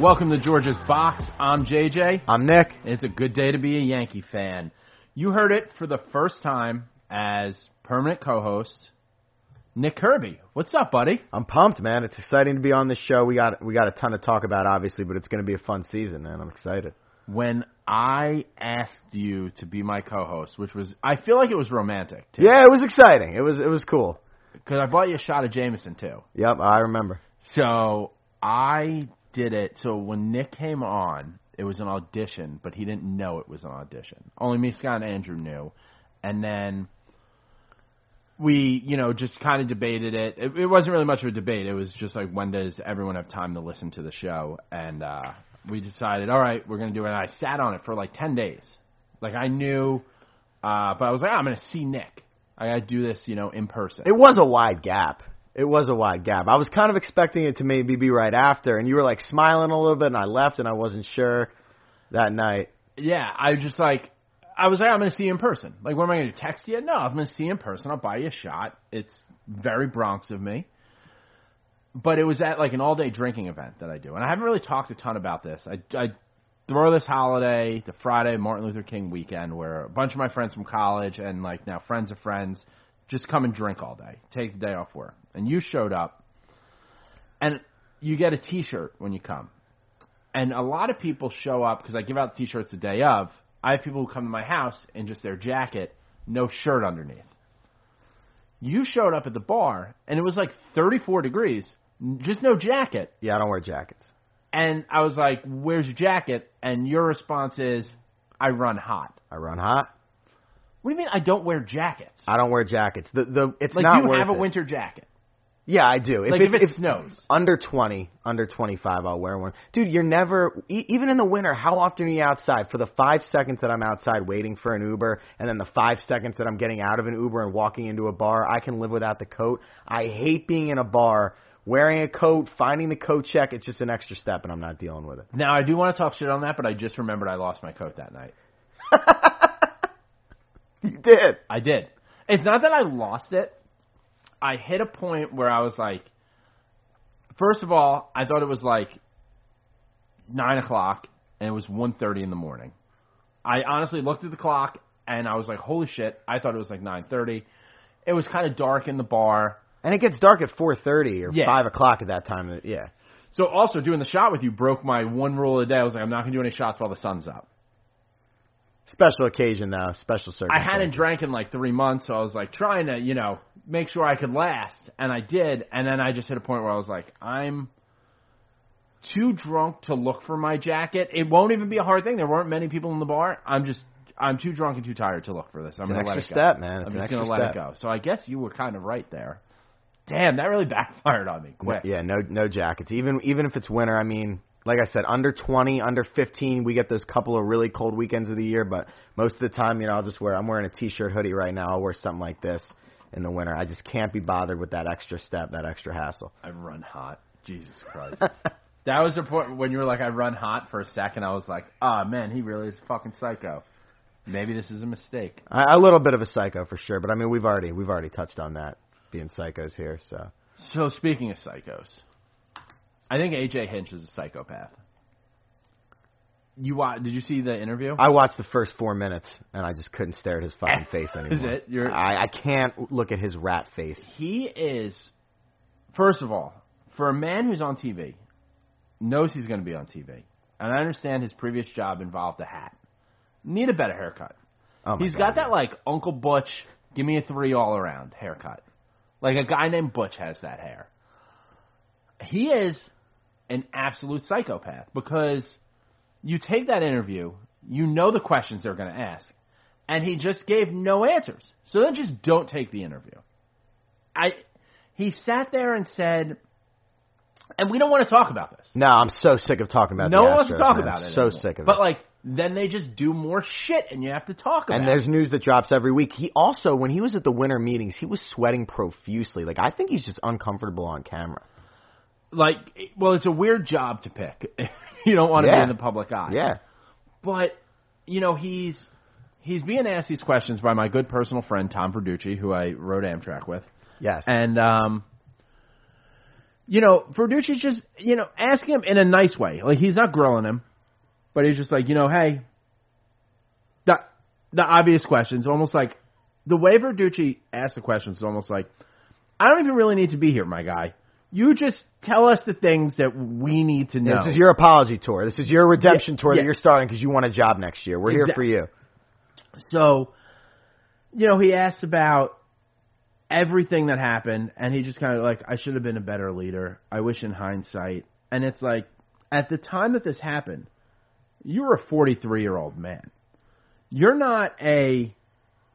Welcome to George's Box. I'm JJ. I'm Nick. It's a good day to be a Yankee fan. You heard it for the first time as permanent co-host Nick Kirby. What's up, buddy? I'm pumped, man. It's exciting to be on this show. We got we got a ton to talk about, obviously, but it's going to be a fun season, man. I'm excited. When I asked you to be my co-host, which was I feel like it was romantic too, Yeah, it was exciting. It was it was cool. because I bought you a shot of Jameson too. Yep, I remember. So I did it. So when Nick came on, it was an audition, but he didn't know it was an audition. Only me, Scott, and Andrew knew. And then we, you know, just kind of debated it. it. It wasn't really much of a debate. It was just like, when does everyone have time to listen to the show? And uh, we decided, all right, we're going to do it. And I sat on it for like 10 days. Like I knew, uh, but I was like, I'm going to see Nick. I got to do this, you know, in person. It was a wide gap. It was a wide gap. I was kind of expecting it to maybe be right after, and you were like smiling a little bit, and I left, and I wasn't sure that night. yeah, I just like I was like, I'm to see you in person. Like, what am I to text you? No, I'm to see you in person. I'll buy you a shot. It's very Bronx of me. But it was at like an all day drinking event that I do, and I haven't really talked a ton about this. I, I throw this holiday, the Friday Martin Luther King weekend, where a bunch of my friends from college and like now friends of friends just come and drink all day, take the day off work, and you showed up, and you get a T-shirt when you come. And a lot of people show up because I give out T-shirts the day of. I have people who come to my house in just their jacket, no shirt underneath. You showed up at the bar, and it was like 34 degrees, just no jacket. Yeah, I don't wear jackets. And I was like, "Where's your jacket?" And your response is, "I run hot." I run hot. What do you mean I don't wear jackets? I don't wear jackets. The the it's like not you have a it. winter jacket. Yeah, I do. If like if it if snows. under 20, under 25, I'll wear one. Dude, you're never, e- even in the winter, how often are you outside? For the five seconds that I'm outside waiting for an Uber, and then the five seconds that I'm getting out of an Uber and walking into a bar, I can live without the coat. I hate being in a bar, wearing a coat, finding the coat check. It's just an extra step, and I'm not dealing with it. Now I do want to talk shit on that, but I just remembered I lost my coat that night. You did. I did. It's not that I lost it. I hit a point where I was like, first of all, I thought it was like nine o'clock, and it was one thirty in the morning. I honestly looked at the clock, and I was like, holy shit! I thought it was like nine thirty. It was kind of dark in the bar. And it gets dark at 4.30 or Yeah. 5 o'clock at that time. Yeah. So also doing the shot with you broke my one rule of the day. I was like, I'm not gonna do any shots while the sun's up. Special occasion, though. Special I hadn't drank in like three months, so I was like trying to, you know, make sure I could last, and I did. And then I just hit a point where I was like, I'm too drunk to look for my jacket. It won't even be a hard thing. There weren't many people in the bar. I'm just, I'm too drunk and too tired to look for this. I'm It's gonna let it go. step, man. It's I'm an just extra gonna let step. it go. So I guess you were kind of right there. Damn, that really backfired on me. Quick. Yeah, no no jackets. Even even if it's winter, I mean, like I said, under 20, under 15, we get those couple of really cold weekends of the year, but most of the time, you know, I'll just wear I'm wearing a t-shirt hoodie right now. I'll wear something like this in the winter. I just can't be bothered with that extra step, that extra hassle. I run hot. Jesus Christ. that was the point when you were like, I run hot for a second. I was like, ah, man, he really is a fucking psycho. Maybe this is a mistake. I, a little bit of a psycho for sure, but I mean we've already we've already touched on that being psychos here. So So speaking of psychos, I think AJ Hinch is a psychopath. You wa- did you see the interview? I watched the first four minutes and I just couldn't stare at his fucking face anymore. Is it? You're- I, I can't look at his rat face. he is, first of all, for a man who's on TV, knows he's going to be on TV, and I understand his previous job involved a hat. Need a better haircut. Oh He's God, got that yeah. like Uncle Butch, give me a three all around haircut. Like a guy named Butch has that hair. He is an absolute psychopath because you take that interview, you know the questions they're going to ask, and he just gave no answers. So then just don't take the interview. I he sat there and said, and we don't want to talk about this. No, I'm so sick of talking about No one wants to talk man. about it. So anymore. sick of but it. like then they just do more shit, and you have to talk about. It. And it. there's news that drops every week. He also, when he was at the winter meetings, he was sweating profusely. Like I think he's just uncomfortable on camera. Like well it's a weird job to pick. You don't want to Yeah. be in the public eye. Yeah, but you know he's he's being asked these questions by my good personal friend tom verducci who i rode amtrak with. Yes. and um you know verducci's just you know asking him in a nice way. Like he's not grilling him but he's just like you know hey the the obvious questions almost like the way verducci asks the questions is almost like i don't even really need to be here my guy you just tell us the things that we need to know This is your apology tour. This is your redemption Yeah, tour yeah. that you're starting because you want a job next year. We're here for you. So, you know, he asks about everything that happened, and he just kind of like, I should have been a better leader. I wish in hindsight. And it's like, at the time that this happened, you were a 43 year old man. You're not a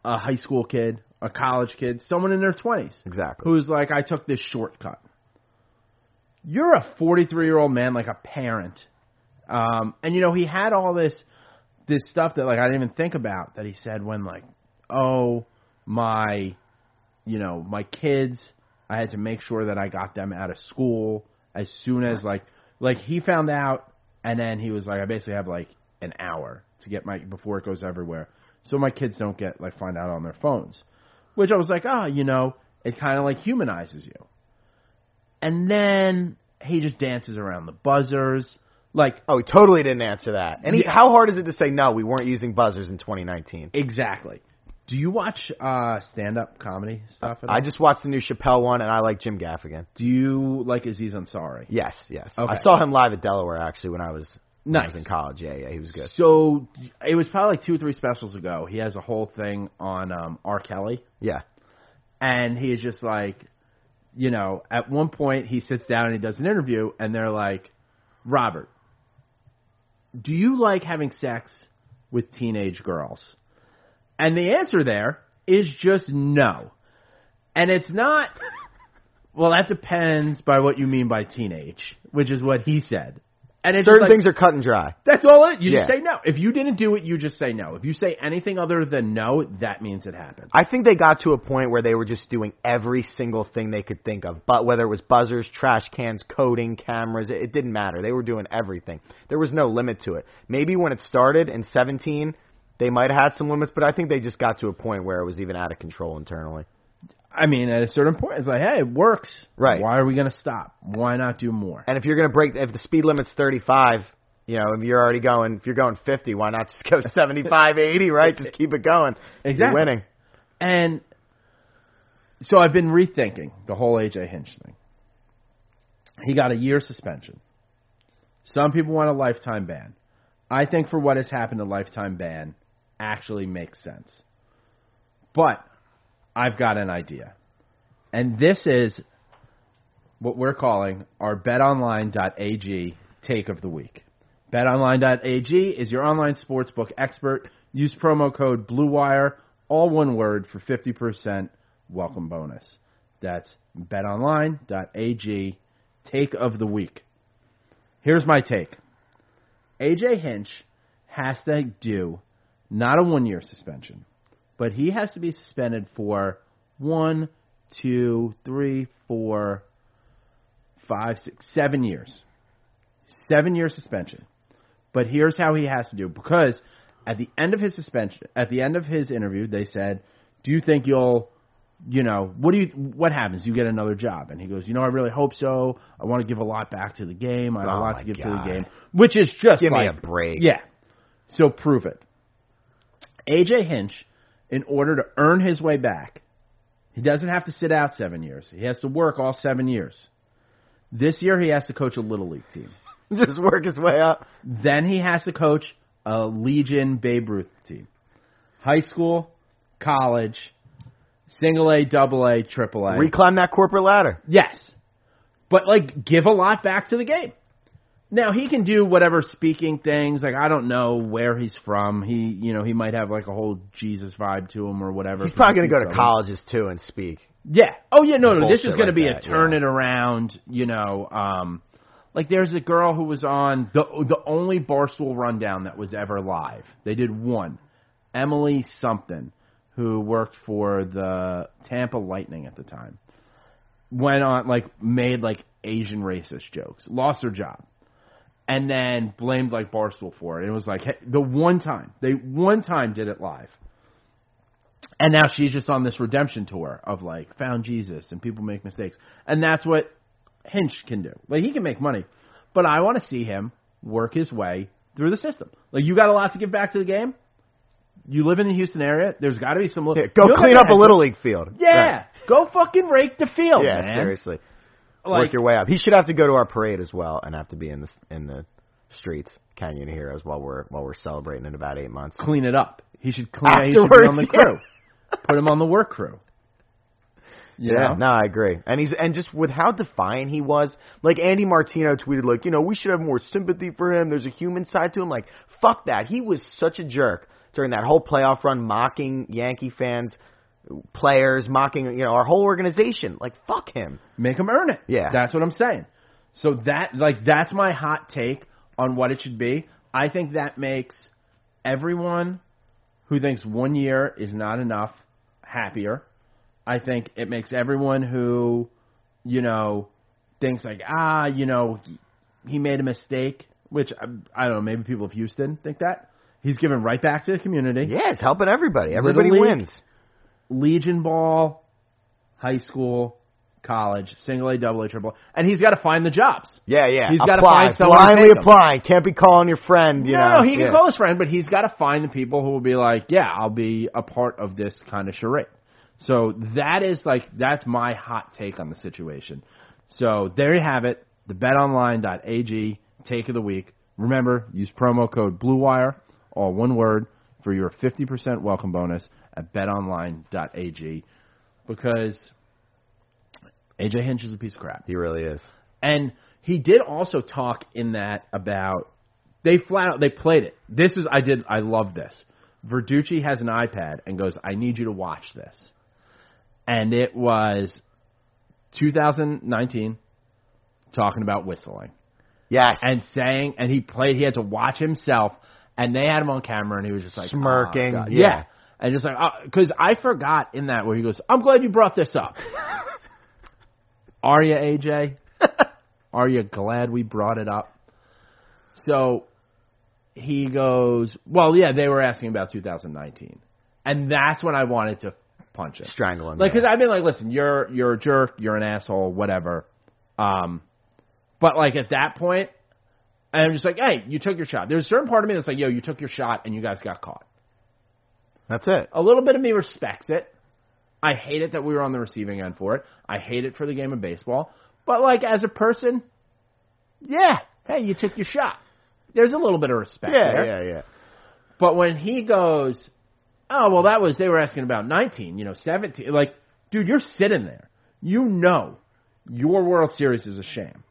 a high school kid, a college kid, someone in their 20s Exactly. who's like, I took this shortcut. You're a 43 year old man, like a parent. Um, and you know, he had all this, this stuff that like I didn't even think about that he said when like, oh, my, you know, my kids, I had to make sure that I got them out of school as soon as like, like he found out and then he was like, I basically have like an hour to get my, before it goes everywhere. So my kids don't get like find out on their phones which I was like, ah, you know, it kind of like humanizes you. And then he just dances around the buzzers, like Oh, he totally didn't answer that. And he, Yeah. how hard is it to say no? We weren't using buzzers in 2019. exactly. Do you watch uh, stand-up comedy stuff? At all? I just watched the new Chappelle one, and I like Jim Gaffigan. Do you like Aziz Ansari? Yes, yes. Okay. I saw him live at Delaware actually when I was when I was Nice. in college. Yeah, yeah, he was good. So it was probably like two or three specials ago. He has a whole thing on um, R. Kelly. Yeah, and he is just like, you know, at one point he sits down and he does an interview, and they're like, Robert, do you like having sex with teenage girls? And the answer there is just no. And it's not, well, that depends by what you mean by teenage, which is what he said. And it's certain like, things are cut and dry. that's all it. You just say no. If you didn't do it, you just say no. If you say anything other than no, that means it happened. I think they got to a point where they were just doing every single thing they could think of. But whether it was buzzers, trash cans, coding, cameras, it, it didn't matter. They were doing everything. There was no limit to it. Maybe when it started in 17, they might have had some limits, but I think they just got to a point where it was even out of control internally. I mean, at a certain point, it's like, hey, it works. Right. Why are we going to stop? Why not do more? And if you're going to break, if the speed limit's 35, you know, if you're already going, if you're going 50, why not just go 75, 80, right? Just keep it going. Exactly. You're winning. And so I've been rethinking the whole AJ Hinch thing. He got a year suspension. Some people want a lifetime ban. I think for what has happened, a lifetime ban actually makes sense. But I've got an idea. And this is what we're calling our betonline.ag take of the week. BetOnline.ag is your online sportsbook expert. Use promo code BLUEWIRE, all one word, for 50% welcome bonus. That's BetOnline.ag take of the week. Here's my take. AJ Hinch has to do not a one year suspension, but he has to be suspended for one, two, three, four, five, six, seven years. Seven year suspension. But here's how he has to do it because at the end of his suspension, at the end of his interview, they said, "Do you think you'll, you know, what do you, what happens? You get another job?" And he goes, "You know, I really hope so. I want to give a lot back to the game. I have a Oh, lot my to give to the game." Which is just Give me a break. Yeah. So prove it. AJ Hinch, in order to earn his way back, he doesn't have to sit out seven years. He has to work all seven years. This year, he has to coach a little league team. Just work his way up. Then he has to coach a Legion Babe Ruth team. High school, college, single A, double A, triple A. Reclimb that corporate ladder. Yes. But like give a lot back to the game. Now he can do whatever speaking things. Like I don't know where he's from. He you know, he might have like a whole Jesus vibe to him or whatever. He's probably going to go to Southern. colleges too and speak. Yeah. Oh yeah, no, no. This is going like to be that, a turn yeah. it around, you know, um like there's a girl who was on the the only Barstool rundown that was ever live. They did one. Emily something who worked for the Tampa Lightning at the time. Went on like made like Asian racist jokes. Lost her job. And then blamed like Barstool for it. And It was like hey, the one time they one time did it live. And now she's just on this redemption tour of like found Jesus and people make mistakes. And that's what Hinch can do. Like he can make money. But I want to see him work his way through the system. Like you got a lot to give back to the game. You live in the Houston area. There's got to be some. li- Yeah, go You know clean up a little league field. Yeah, Right. go fucking rake the field, Yeah, man. seriously. Like, Work your way up. He should have to go to our parade as well and have to be in the in the streets, Canyon Heroes, while we're while we're celebrating in about eight months. clean it up. He should clean. He should be on the Afterwards, yeah. crew. Put him on the work crew. You Yeah, know? no, I agree. And he's and just with how defiant he was, like Andy Martino tweeted, like you know we should have more sympathy for him. There's a human side to him. Like fuck that. He was such a jerk during that whole playoff run, mocking Yankee fans, players, mocking you know our whole organization. Like fuck him. make him earn it. Yeah. that's what I'm saying. So that like that's my hot take on what it should be. I think that makes everyone who thinks one year is not enough happier. I think it makes everyone who, you know, thinks like ah, you know, he, made a mistake, which I, I don't know, maybe people of Houston think that. He's given right back to the community. Yeah, it's helping everybody. Everybody Little League. Legion ball, high school, college, single A, double A, triple A, and he's got to find the jobs. Yeah, yeah. He's gotta find someone blindly take applying. Can't be calling your friend. You no, know. no, he can Yeah. call his friend, but he's got to find the people who will be like, yeah, I'll be a part of this kind of charade. So that is like that's my hot take on the situation. So there you have it. The betonline.ag take of the week. Remember, use promo code BlueWire, all one word, for your 50% welcome bonus at betonline.ag because AJ Hinch is a piece of crap. He really is. And he did also talk in that about they flat out they played it. This is I did I love this. Verducci has an iPad and goes, I need you to watch this. And it was 2019 talking about whistling Yes. and saying and he played he had to watch himself and they had him on camera and he was just like oh, Smirking, "Oh, yeah. yeah. And just like because I forgot in that where he goes, I'm glad you brought this up. Are you AJ? Are you glad we brought it up? So he goes, Well, yeah, they were asking about 2019. And that's when I wanted to punch him. Strangle him. Like, because I've been like, listen, you're you're a jerk, you're an asshole, whatever. Um, but like at that point, I'm just like, hey, you took your shot. There's a certain part of me that's like, yo, you took your shot and you guys got caught. That's it. A little bit of me respects it. I hate it that we were on the receiving end for it. I hate it for the game of baseball. But like as a person, yeah, hey, you took your shot. There's a little bit of respect Yeah, there. yeah, yeah. But when he goes, oh well, that was they were asking about 19, you know, 17. Like, dude, you're sitting there. You know, your World Series is a sham,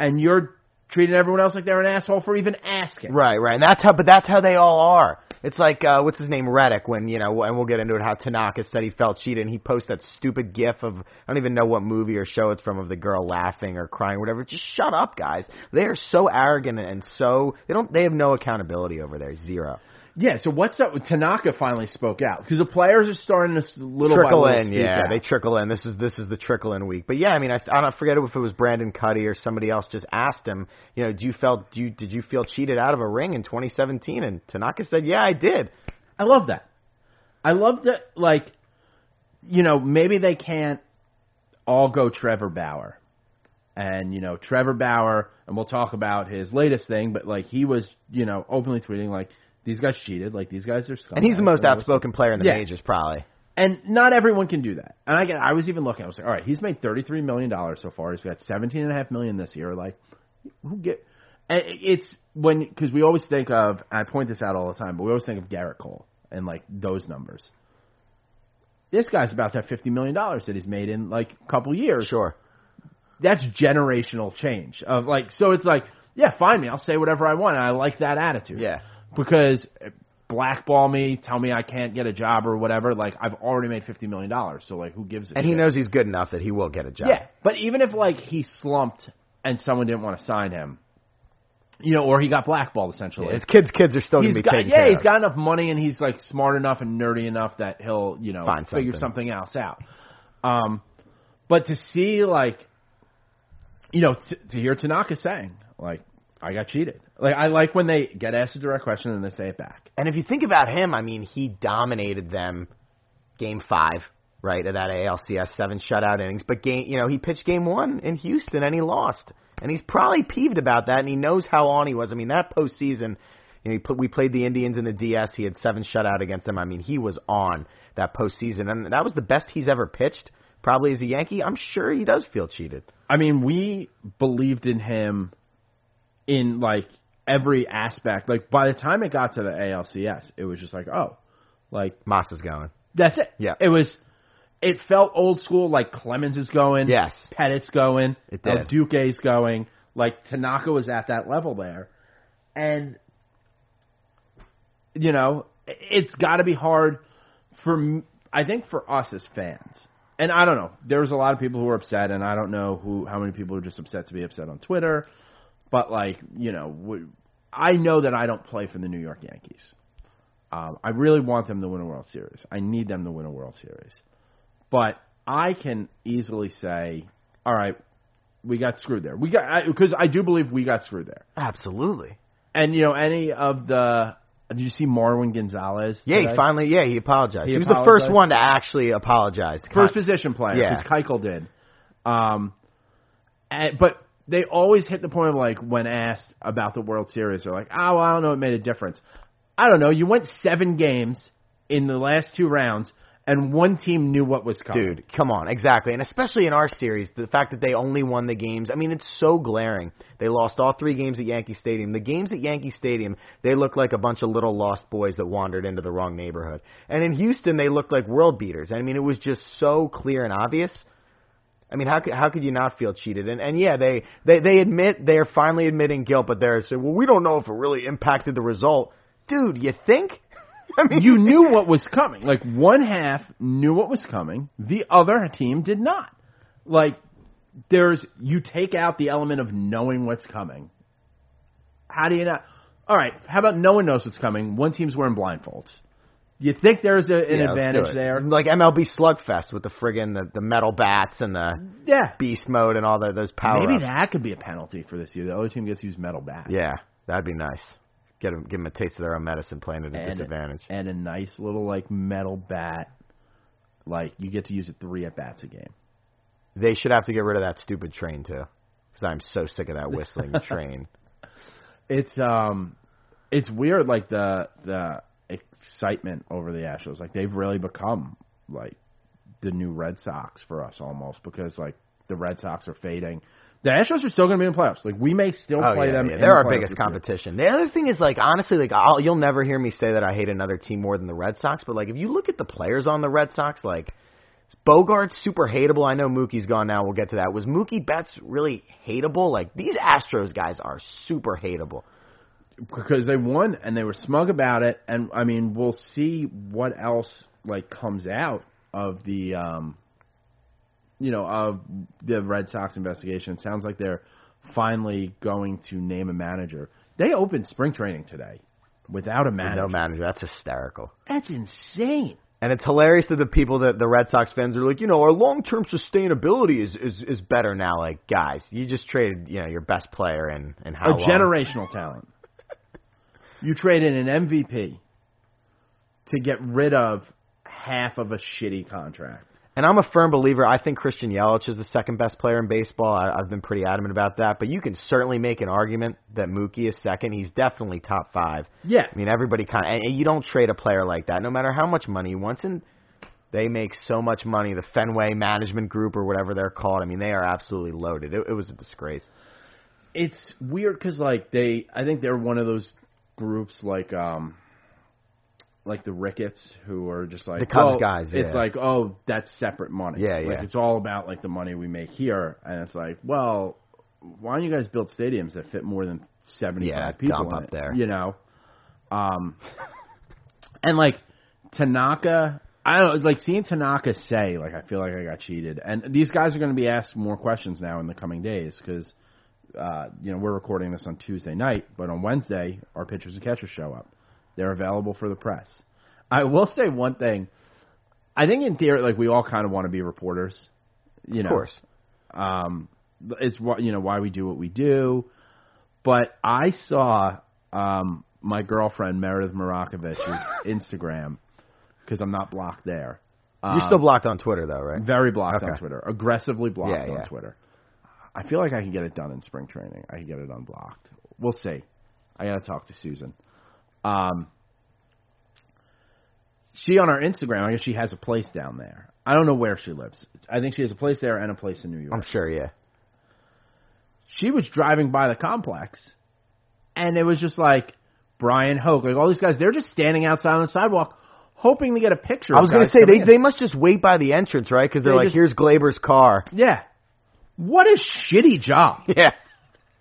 and you're treating everyone else like they're an asshole for even asking. Right, right. And that's how, but that's how they all are. It's like, uh, what's his name, Reddick, when, you know, and we'll get into it, how Tanaka said he felt cheated, and he posted that stupid gif of, I don't even know what movie or show it's from, of the girl laughing or crying or whatever. Just shut up, guys. They are so arrogant and so, they don't, they have no accountability over there. Zero. Yeah, so what's up? Tanaka finally spoke out because the players are starting to s- little trickle by little in, yeah, out. they trickle in. This is this is the trickle in week. But yeah, I mean, I, I don't forget if it was Brendan Kuty or somebody else just asked him, you know, do you felt do you did you feel cheated out of a ring in 2017? And Tanaka said, yeah, I did. I love that. I love that. Like, you know, maybe they can't all go Trevor Bauer, and you know, Trevor Bauer, and we'll talk about his latest thing. But like, he was, you know, openly tweeting like these guys cheated, like these guys are scumbags. And he's the most and all this outspoken player in the Yeah. majors, probably. And not everyone can do that. And I get, I was even looking. I was like, all right, he's made thirty three million dollars so far. He's got seventeen and a half million this year. Like, who get? And it's when because we always think of. And I point this out all the time, but we always think of Gerrit Cole and like those numbers. This guy's about to have fifty million dollars that he's made in like a couple years. Sure. That's generational change of like. So it's like, yeah, find me. I'll say whatever I want. And I like that attitude Yeah. Because blackball me, tell me I can't get a job or whatever. Like I've already made fifty million dollars, so like who gives a And he knows he's good enough that he will get a job. Yeah, but even if like he slumped and someone didn't want to sign him, you know, or he got blackballed essentially. His kids' kids are still going to be got, taken yeah, care he's of. got enough money and he's like smart enough and nerdy enough that he'll, you know, Find figure something. something else out. Um, but to see like, you know, t- to hear Tanaka saying like, I got cheated. Like I like when they get asked a direct question and they say it back. And if you think about him, I mean, he dominated them game five, right, of that ALCS seven shutout innings. But game, you know, he pitched game one in Houston and he lost, and he's probably peeved about that, and he knows how on he was. I mean, that postseason, you know, he put, we played the Indians in the DS. He had seven shutout against them. I mean, he was on that postseason, and that was the best he's ever pitched. Probably as a Yankee, I'm sure he does feel cheated. I mean, we believed in him in like every aspect. Like by the time it got to the ALCS, it was just like, oh, like Masa's going. that's it. Yeah. it was. It felt old school. Like Clemens is going. Yes. Pettitte's going. It did. El Duque's going. Like Tanaka was at that level there, and you know it's got to be hard for m- I think for us as fans. And I don't know. There's a lot of people who are upset, and I don't know who how many people are just upset to be upset on Twitter. But like you know, I know that I don't play for the New York Yankees. Um, I really want them to win a World Series. I need them to win a World Series. But I can easily say, all right, we got screwed there. We got because I, do believe we got screwed there. Absolutely. And you know, any of the did you see Marwin Gonzalez? Yeah, he finally. Yeah, he apologized. He He, was the first one to actually apologize. first position player Yeah. because Keuchel did. Um, and, but they always hit the point of like when asked about the World Series, they're like, "Oh, well, I don't know, it made a difference." I don't know. You went seven games in the last two rounds, and one team knew what was coming. Dude, come on, exactly. And especially in our series, the fact that they only won the games, I mean, it's so glaring. They lost all three games at Yankee Stadium. The games at Yankee Stadium, they look like a bunch of little lost boys that wandered into the wrong neighborhood. And in Houston, they looked like world beaters. I mean, it was just so clear and obvious. I mean, how could how could you not feel cheated? And and yeah, they they they admit they're finally admitting guilt, but they're saying, well, we don't know if it really impacted the result. Dude, you think? I mean, you knew what was coming. Like one half knew what was coming, the other team did not. Like there's you take out the element of knowing what's coming. How do you not? All right, how about no one knows what's coming? One team's wearing blindfolds. You think there's a, an Yeah, let's do advantage it. there? Like MLB Slugfest with the friggin' the, the metal bats and the Yeah, beast mode and all the, those power maybe that could be a penalty for this year. The other team gets to use metal bats. Yeah, that'd be nice. Get them, give them a taste of their own medicine playing at a and, disadvantage. and a nice little like metal bat. Like you get to use it three at bats a game. They should have to get rid of that stupid train too, because I'm so sick of that whistling train. it's um it's weird like the the excitement over the Astros like they've really become like the new Red Sox for us almost because like the Red Sox are fading. The Astros are still going to be in the playoffs. Like we may still Oh, play yeah, them. yeah. in They're the our biggest competition. The other thing is like honestly, like I'll, you'll never hear me say that I hate another team more than the Red Sox. But like if you look at the players on the Red Sox, like Bogaerts super hateable. I know Mookie's gone now. We'll get to that. Was Mookie Betts really hateable? Like these Astros guys are super hateable. Because they won and they were smug about it. And I mean, we'll see what else like comes out of the um, you know, of the Red Sox investigation. It sounds like they're finally going to name a manager. They opened spring training today. without a With manager. No manager. That's hysterical. That's insane. And it's hilarious to the people that the Red Sox fans are like, you know, our long term sustainability is, is is better now. Like, guys, you just traded, you know, your best player and and how a long? generational talent. You trade in an MVP to get rid of half of a shitty contract. And I'm a firm believer. I think Christian Yelich is the second best player in baseball. I, I've been pretty adamant about that. But you can certainly make an argument that Mookie is second. He's definitely top five. Yeah. I mean, everybody kind of, and you don't trade a player like that, no matter how much money he wants. And they make so much money. The Fenway Management Group or whatever they're called. I mean, they are absolutely loaded. It, it was a disgrace. It's weird because like they, I think they're one of those groups like um, like the Ricketts who are just like The Cubs guys, It's like oh, that's separate money. Yeah, Like yeah. it's all about like the money we make here, and it's like well, why don't you guys build stadiums that fit more than seventy five Yeah, people in up it, there. You know, um, and like Tanaka. I don't like seeing Tanaka say like I feel like I got cheated, and these guys are going to be asked more questions now in the coming days because uh, you know we're recording this on Tuesday night, but on Wednesday our pitchers and catchers show up. They're available for the press. I will say one thing. I think in theory, like we all kind of want to be reporters. You know, Of course. um, it's what you know why we do what we do. But I saw um, my girlfriend Meredith Marakovits's Instagram because I'm not blocked there. You're Um, still blocked on Twitter, though, right? very blocked on Twitter, aggressively blocked Yeah, on. Twitter. I feel like I can get it done in spring training. I can get it unblocked. We'll see. I got to talk to Susan. Um, she on her Instagram, I guess she has a place down there. I don't know where she lives. I think she has a place there and a place in New York. I'm sure, yeah. she was driving by the complex, and it was just like Bryan Hoch, like all these guys. They're just standing outside on the sidewalk, hoping to get a picture. I was going to say they in. they must just wait by the entrance, right? Because they're They like, just- "Here's Gleyber's car." yeah. What a shitty job. Yeah,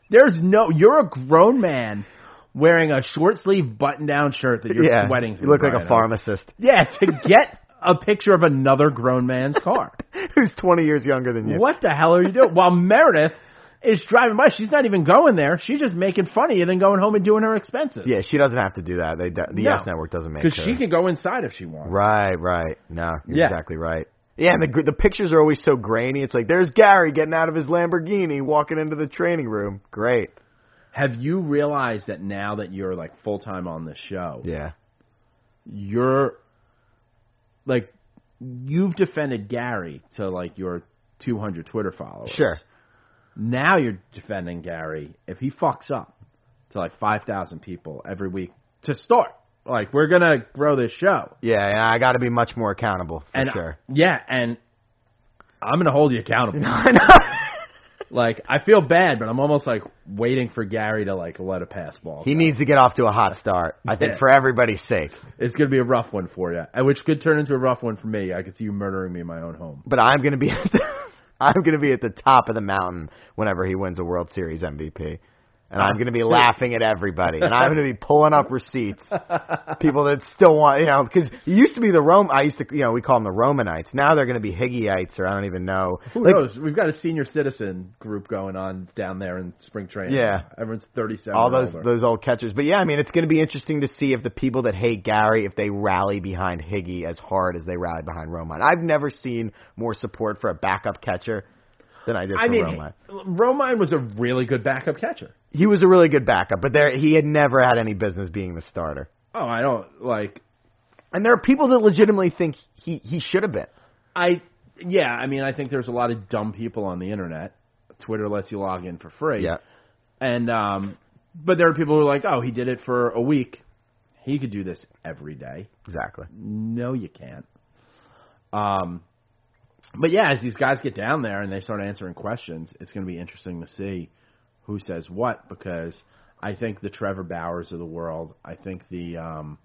There's no. You're a grown man wearing a short sleeve button down shirt that you're yeah. sweating. You through, look like a pharmacist Yeah, to get a picture of another grown man's car. who's 20 years younger than you. What the hell are you doing? While Meredith is driving by, she's not even going there. She's just making fun of you, and then going home and doing her expenses. Yeah, she doesn't have to do that. They, the No. Yes Network doesn't make because she can go inside if she wants. Right, right. No, you're Yeah. exactly right. Yeah, and the gr- the pictures are always so grainy. It's like there's Gary getting out of his Lamborghini, walking into the training room. Great. Have you realized that now that you're like full time on the show, Yeah. you're like you've defended Gary to like your 200 Twitter followers. Sure. Now you're defending Gary if he fucks up to like 5,000 people every week to start. Like we're gonna grow this show, Yeah, and I got to be much more accountable for and sure. yeah, and I'm gonna hold you accountable. I know. Like I feel bad, but I'm almost like waiting for Gary to like let a pass ball. He go. needs to get off to a hot start. I think Yeah. for everybody's sake. It's gonna be a rough one for you, and which could turn into a rough one for me. I could see you murdering me in my own home. But I'm to be at the, I'm going to be at the top of the mountain whenever he wins a World Series MVP. And I'm going to be laughing at everybody, and I'm going to be pulling up receipts. People that still want, you know, because it used to be the Rome. I used to, you know, we call them the Romanites. Now they're going to be Higgyites, or I don't even know. Who Like, knows? We've got a senior citizen group going on down there in spring training. Yeah. everyone's 37. all those older. those old catchers. But yeah, I mean, it's going to be interesting to see if the people that hate Gary, if they rally behind Higgy as hard as they rally behind Romine. I've never seen more support for a backup catcher than I did for I mean, Romine. Romine was a really good backup catcher. He was a really good backup, but there he had never had any business being the starter. Oh, I don't like. And there are people that legitimately think he he should have been. I yeah. I mean, I think there's a lot of dumb people on the internet. Twitter lets you log in for free. Yeah. And um, but there are people who are like, oh, he did it for a week. He could do this every day. Exactly. No, you can't. Um, but yeah, as these guys get down there and they start answering questions, it's going to be interesting to see who says what because I think the Trevor Bauers of the world. I think the um,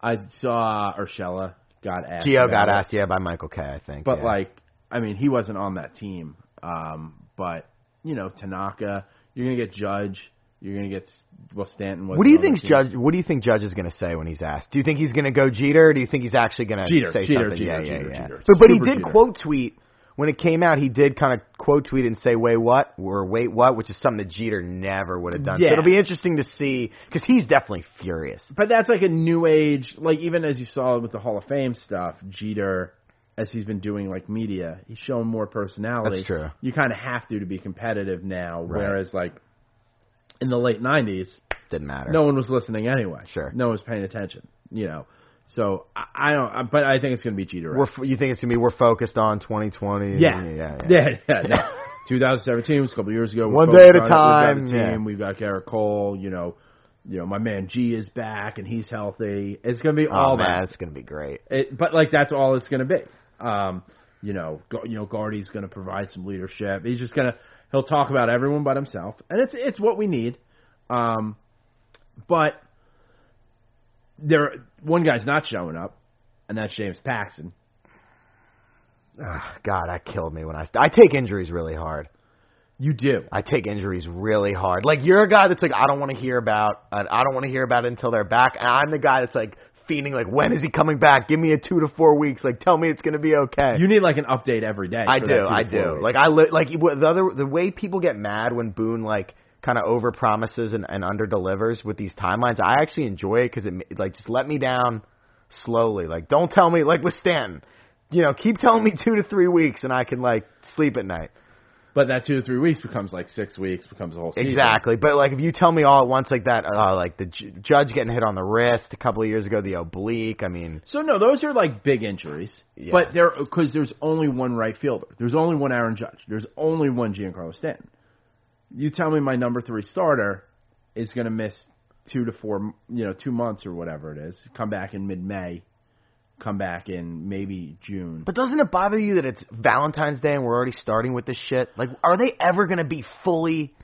I saw Urshela got asked. Gio got asked, yeah, by Michael Kay, I think. But yeah. like, I mean, he wasn't on that team. Um, but you know, Tanaka, you're gonna get Judge. You're gonna get well Stanton. what do you think. Judge? What do you think Judge is going to say when he's asked? Do you think he's going to go Jeter, or do you think he's actually going to Jeter, say Jeter, something? Jeter, yeah, yeah, yeah. But, but he did quote tweet when it came out. He did kind of quote tweet and say wait what or wait what, which is something that Jeter never would have done. Yeah. So it'll be interesting to see because he's definitely furious. But that's like a new age, like even as you saw with the Hall of Fame stuff, Jeter, as he's been doing like media, he's shown more personality. That's true. You kind of have to to be competitive now, Right. whereas like in the late '90s, Didn't matter. no one was listening anyway. Sure. no one was paying attention. You know, so I, I don't. But I think it's going to be Jeter. We're you think it's gonna be we're focused on 2020? Yeah, yeah, yeah. yeah, yeah. no. 2017 was a couple years ago. We're One day at a focused on it. time, We've got a yeah. We've got Gerrit Cole. You know, you know, my man G is back and he's healthy. It's going to be Oh all man, that. it's gonna be great. It, but like that's all it's going to be. Um, you know, you know, Gardy's going to provide some leadership. He's just going to he'll talk about everyone but himself, and it's it's what we need. Um, but there, one guy's not showing up, and that's James Paxton. Ugh, God, that killed me when I I take injuries really hard. You do. I take injuries really hard. Like you're a guy that's like I don't want to hear about uh, I don't want to hear about it until they're back. And I'm the guy that's like fiending like when is he coming back? Give me a 2 to 4 weeks. Like tell me it's going to be okay. You need like an update every day. I do, that two to I do. weeks. Like I li- like the other the way people get mad when Boone like kind of over promises and, and under delivers with these timelines. I actually enjoy it because it like just let me down slowly. Like don't tell me like with Stanton, you know, keep telling me two to three weeks and I can like sleep at night. but that two to three weeks becomes like six weeks, becomes a whole season. Exactly, but like if you tell me all at once like that, uh, like the ju- judge getting hit on the wrist a couple of years ago, the oblique. I mean, So no, those are like big injuries. Yeah. But there because there's only one right fielder. There's only one Aaron Judge. There's only one Giancarlo Stanton. You tell me my number three starter is going to miss two to four, you know, two months or whatever it is. Come back in mid-May. Come back in maybe June. but doesn't it bother you that it's Valentine's Day and we're already starting with this shit? Like, are they ever going to be fully,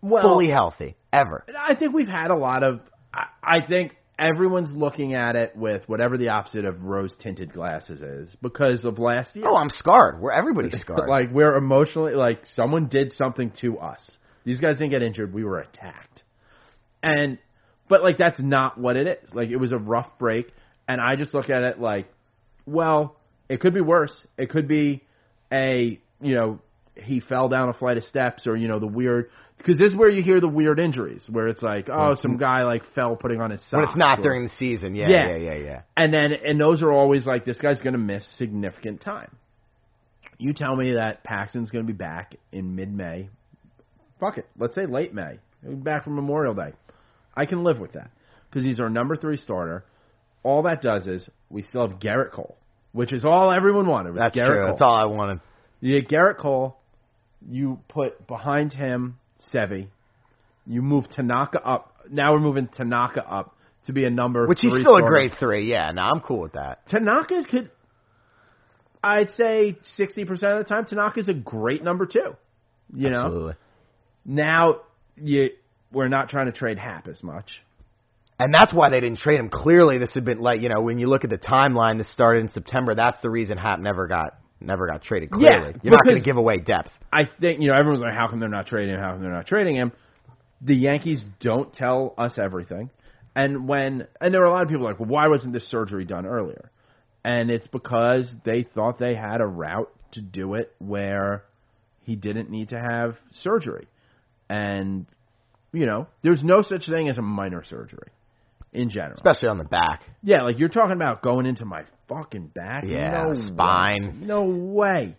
fully healthy ever? I think we've had a lot of. I, I think everyone's looking at it with whatever the opposite of rose tinted glasses is because of last year. Oh, I'm scarred. We're everybody's scarred. like we're emotionally like someone did something to us. These guys didn't get injured. We were attacked. And but like that's not what it is. Like it was a rough break and I just look at it like well, it could be worse. It could be a, you know, he fell down a flight of steps or you know the weird because this is where you hear the weird injuries where it's like oh some guy like fell putting on his socks when it's not or- during the season. Yeah, Yeah. yeah, yeah, yeah. and then and those are always like this guy's going to miss significant time. You tell me that Paxton's going to be back in mid-May. Fuck it. Let's say late May. Back from Memorial Day. I can live with that because he's our number three starter. All that does is we still have Gerrit Cole, which is all everyone wanted. That's Gerrit true. Cole. That's all I wanted. You get Gerrit Cole. You put behind him Sevy. You move Tanaka up. Now we're moving Tanaka up to be a number. Which he's still a great three. Yeah, no, I'm cool with that. Tanaka could. I'd say sixty percent of the time, Tanaka's a great number two. You know, Absolutely. Now you we're not trying to trade Hap as much. And that's why they didn't trade him. Clearly, this had been like you know when you look at the timeline. This started in September. That's the reason Hap never got never got traded. Yeah, Clearly, you're not going to give away depth. I think you know everyone's like, how come they're not trading him? How come they're not trading him? The Yankees don't tell us everything, and when and there were a lot of people like, well, why wasn't this surgery done earlier? And it's because they thought they had a route to do it where he didn't need to have surgery, and you know, there's no such thing as a minor surgery in general. especially on the back. Yeah, like you're talking about going into my fucking back. Yeah, no spine. Way. No way.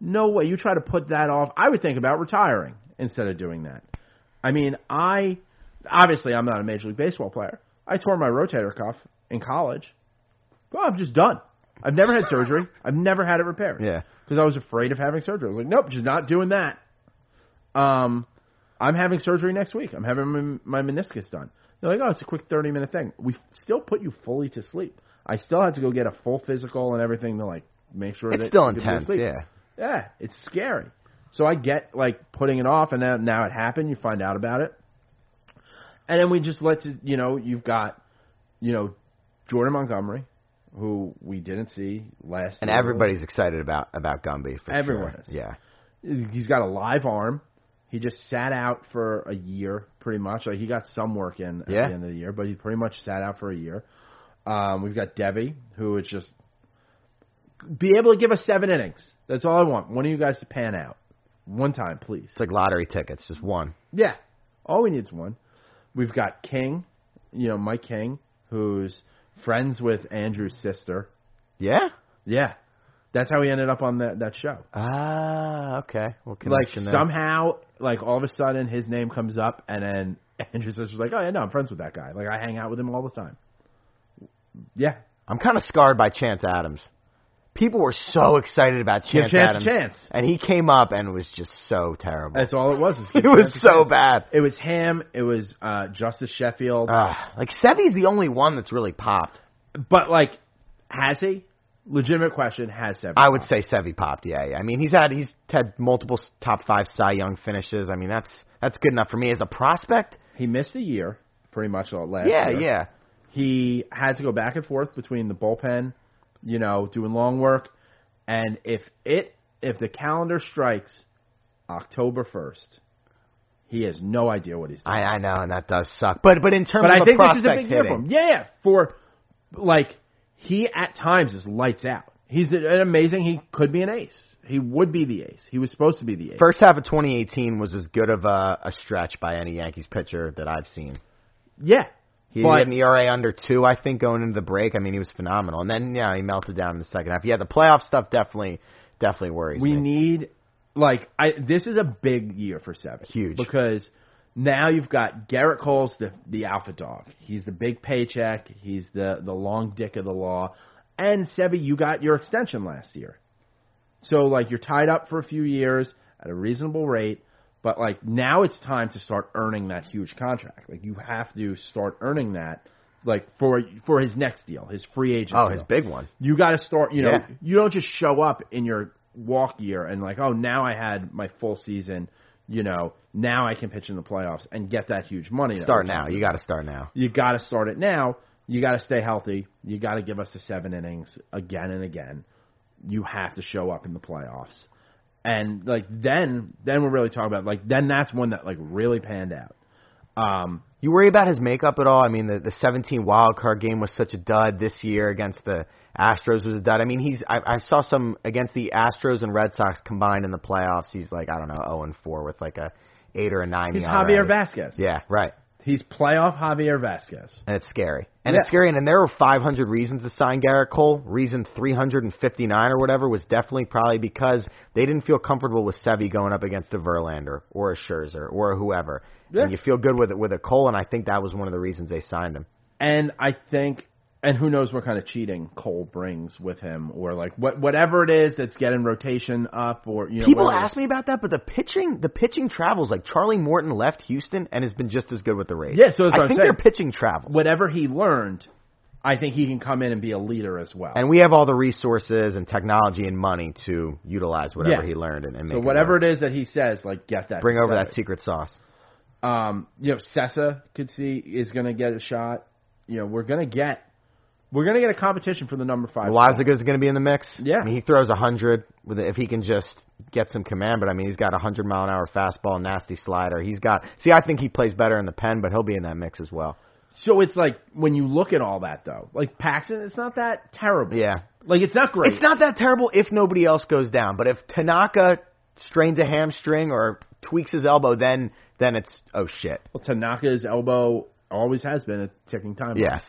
No way. You try to put that off. I would think about retiring instead of doing that. I mean, I obviously I'm not a major league baseball player. I tore my rotator cuff in college. Well, I'm just done. I've never had surgery. I've never had it repaired. Yeah. Because I was afraid of having surgery. I was like, nope, just not doing that. Um, I'm having surgery next week. I'm having my, my meniscus done. They're like, oh, it's a quick 30 minute thing. We still put you fully to sleep. I still had to go get a full physical and everything to like make sure It's that still you could be intense. Yeah. Yeah, it's scary. So I get like putting it off, and now, now it happened. You find out about it, and then we just let you. You know, you've got, you know, Jordan Montgomery, who we didn't see last. And year. everybody's excited about about Gumby. For Everyone sure. is. Yeah. He's got a live arm. He just sat out for a year, pretty much. Like he got some work in at Yeah. the end of the year, but he pretty much sat out for a year. Um, we've got Deivi, who is just be able to give us seven innings. That's all I want. One of you guys to pan out. one time, please. It's like lottery tickets, just one. Yeah, all we need is one. We've got King, you know Mike King, who's friends with Andrew's sister. Yeah. Yeah, that's how he ended up on that that show. Ah, okay. Well, Like connection there. somehow, like all of a sudden, his name comes up, and then Andrew's sister's like, "Oh yeah, no, I'm friends with that guy. Like I hang out with him all the time." Yeah, I'm kind of scarred by Chance Adams. People were so excited about Chance, Chance Adams, chance. and he came up and was just so terrible. that's all it was. it was so bad. It was him. It was uh, Justus Sheffield. Ah, like Sevy's the only one that's really popped. but like, has he? Legitimate question. Has Sevy? I would say Sevy popped. Yeah, yeah. I mean, he's had he's had multiple top five Cy Young finishes. I mean, that's that's good enough for me as a prospect. he missed a year, pretty much all last Yeah, year. yeah. Yeah. He had to go back and forth between the bullpen, you know, doing long work, and if it if the calendar strikes October first, he has no idea what he's doing. I, I know, and that does suck. But but in terms but of I think a this is a prospect big year for him. Yeah, yeah, for like he at times is lights out. He's an amazing. He could be an ace. He would be the ace. He was supposed to be the ace. first half of 2018 was as good of a, a stretch by any Yankees pitcher that I've seen. yeah, He but had an ERA under two, I think, going into the break. I mean, he was phenomenal. And then, yeah, he melted down in the second half. Yeah, the playoff stuff definitely, definitely worries me. we me. need like I this is a big year for Sevy. Huge. because now you've got Gerrit Cole's the the alpha dog. He's the big paycheck. He's the the long dick of the law. And Sevy, you got your extension last year, so like you're tied up for a few years at a reasonable rate. But like now it's time to start earning that huge contract. Like you have to start earning that, like for for his next deal, his free agent. Oh, deal his big one. you got to start. You know, Yeah. you don't just show up in your walk year and like, oh, now I had my full season. You know, now I can pitch in the playoffs and get that huge money. that Start we're now. talking You got to start now. You got to start it now. You got to stay healthy. You got to give us the seven innings again and again. You have to show up in the playoffs, and like then, then we're really talking about like then that's one that like really panned out. Um, You worry about his makeup at all? I mean, the the 17 wild card game was such a dud this year against the Astros was a dud. I mean, he's I, I saw some against the Astros and Red Sox combined in the playoffs. He's like I don't know 0 and 4 with like a eight or a nine. he's ERA. Javier Vazquez. Yeah, right. He's playoff Javier Vazquez. And it's scary. And Yeah. it's scary. And there were 500 reasons to sign Gerrit Cole. Reason 359 or whatever was definitely probably because they didn't feel comfortable with Sevy going up against a Verlander or a Scherzer or whoever. Yeah. And you feel good with it with a Cole, and I think that was one of the reasons they signed him. And I think, and who knows what kind of cheating Cole brings with him, or like what whatever it is that's getting rotation up, or you know. People whatever. ask me about that, but the pitching, the pitching travels. Like Charlie Morton left Houston and has been just as good with the Rays. Yeah, so I I'm think saying. their pitching travels. whatever he learned, I think he can come in and be a leader as well. And we have all the resources and technology and money to utilize whatever Yeah. he learned and, and make so whatever work. it is that he says, like get that, bring over that it. secret sauce. Um, you know, Sessa could see is going to get a shot. You know, we're going to get we're going to get a competition for the number five. Loaisiga's going to be in the mix. Yeah. I mean, he throws a hundred if he can just get some command. But I mean, he's got a hundred mile an hour fastball, nasty slider. He's got. See, I think he plays better in the pen, but he'll be in that mix as well. So it's like when you look at all that though, like Paxton, it's not that terrible. Yeah. Like it's not great. It's not that terrible if nobody else goes down. But if Tanaka strains a hamstring or tweaks his elbow, then then it's oh shit. Well, Tanaka's elbow always has been a ticking time bomb. Yes.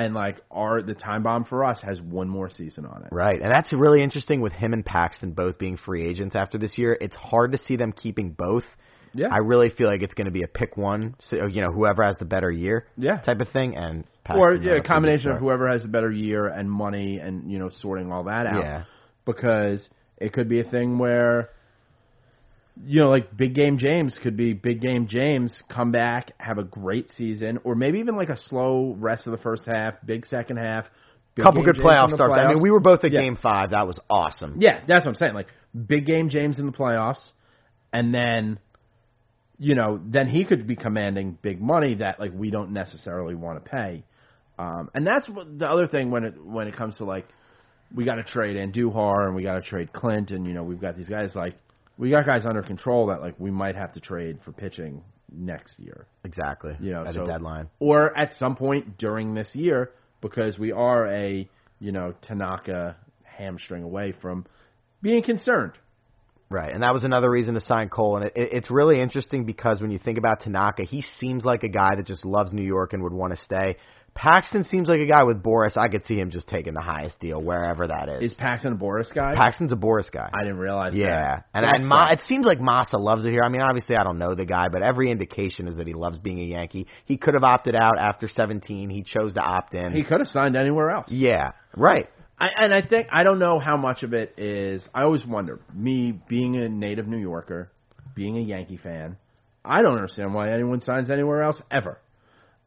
And like our the time bomb for us has one more season on it. Right, and that's really interesting with him and Paxton both being free agents after this year. It's hard to see them keeping both. Yeah. I really feel like it's going to be a pick one, so you know, whoever has the better year, Yeah. type of thing, and Paxton or yeah, a combination of whoever has the better year and money and you know sorting all that out. Yeah. Because it could be a thing where you know like big game James could be big game James come back have a great season or maybe even like a slow rest of the first half, big second half. big couple good James playoff starts. I mean, we were both at Yeah. Game Five. That was awesome. Yeah, that's what I'm saying. Like big game James in the playoffs, and then you know then he could be commanding big money that like we don't necessarily want to pay. Um, and that's what the other thing when it when it comes to like we got to trade Andujar and we got to trade Clint and you know we've got these guys like we got guys under control that like we might have to trade for pitching next year. Exactly. You know, at so, a deadline. or at some point during this year because we are a you know Tanaka hamstring away from being concerned. Right, and that was another reason to sign Cole. And it, it, it's really interesting because when you think about Tanaka, he seems like a guy that just loves New York and would want to stay. Paxton seems like a guy with Boris. I could see him just taking the highest deal wherever that is. Is Paxton a Boris guy? Paxton's a Boris guy. I didn't realize. yeah, that. and and Ma, it seems like Massa loves it here. I mean, obviously, I don't know the guy, but every indication is that he loves being a Yankee. He could have opted out after 17. He chose to opt in. he could have signed anywhere else. yeah, right. I, and I think I don't know how much of it is. I always wonder. Me being a native New Yorker, being a Yankee fan, I don't understand why anyone signs anywhere else ever.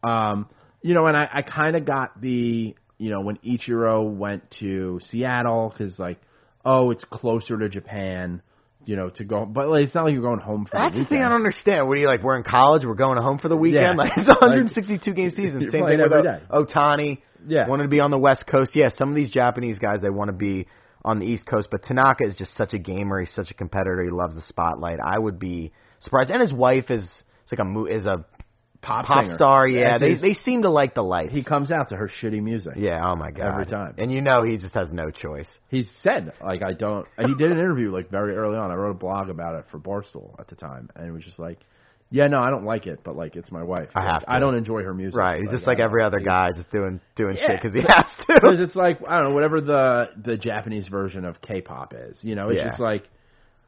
Um, you know, and I, I kind of got the you know when Ichiro went to Seattle because like, oh, it's closer to Japan. You know, to go, but like, it's not like you're going home for That's the the thing I don't understand. What are you like? We're in college. We're going home for the weekend. Yeah. Like it's a 162 game season. Same thing with every O- day. Ohtani. Yeah. wanted to be on the West Coast. Yeah, some of these Japanese guys they want to be on the East Coast, but Tanaka is just such a gamer. He's such a competitor. He loves the spotlight. I would be surprised. And his wife is it's like a is a pop, pop singer. star. Yeah, they they seem to like the life. he comes out to her shitty music. yeah. Oh my god. Every time. And you know he just has no choice. He said, like, I don't. And he did an interview, like, very early on. I wrote a blog about it for Barstool at the time. And it was just like, yeah, no, I don't like it, but, like, it's my wife. I Like, have to. I don't enjoy her music. Right. He's just like every other guy, just doing doing shit because he has to. Because it's like, I don't know, whatever the, the Japanese version of K pop is. You know, it's Yeah. just like,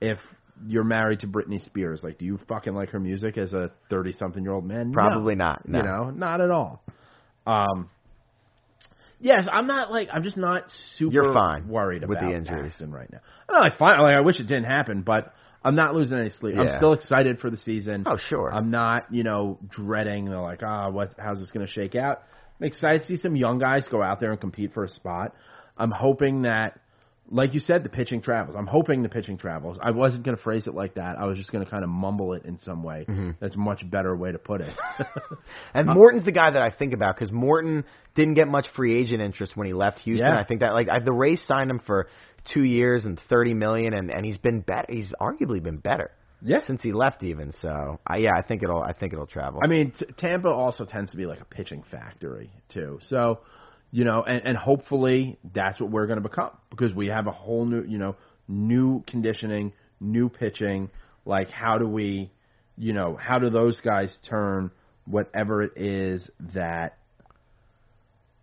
if you're married to Britney Spears, like, do you fucking like her music as a 30 something year old man? No. Probably not, no. You know, not at all. Um, Yes, I'm not like I'm just not super You're fine worried with about the injuries. Paxton right now. No, I find like fine. Like I wish it didn't happen, but I'm not losing any sleep. I'm still excited for the season. Oh, sure. I'm not, you know, dreading the like, ah, what? How's this going to shake out? I'm excited to see some young guys go out there and compete for a spot. I'm hoping that, like you said, the pitching travels. I'm hoping the pitching travels. I wasn't going to phrase it like that. I was just going to kind of mumble it in some way. Mm-hmm. That's a much better way to put it. And Morton's the guy that I think about because Morton didn't get much free agent interest when he left Houston. Yeah. I think that like I, the Rays signed him for two years and thirty million, and and he's been better. He's arguably been better yeah. since he left, even. So I yeah, I think it'll I think it'll travel. I mean, t- Tampa also tends to be like a pitching factory too. So, you know, and, and hopefully that's what we're going to become because we have a whole new, you know, new conditioning, new pitching. Like, how do we, you know, how do those guys turn whatever it is that,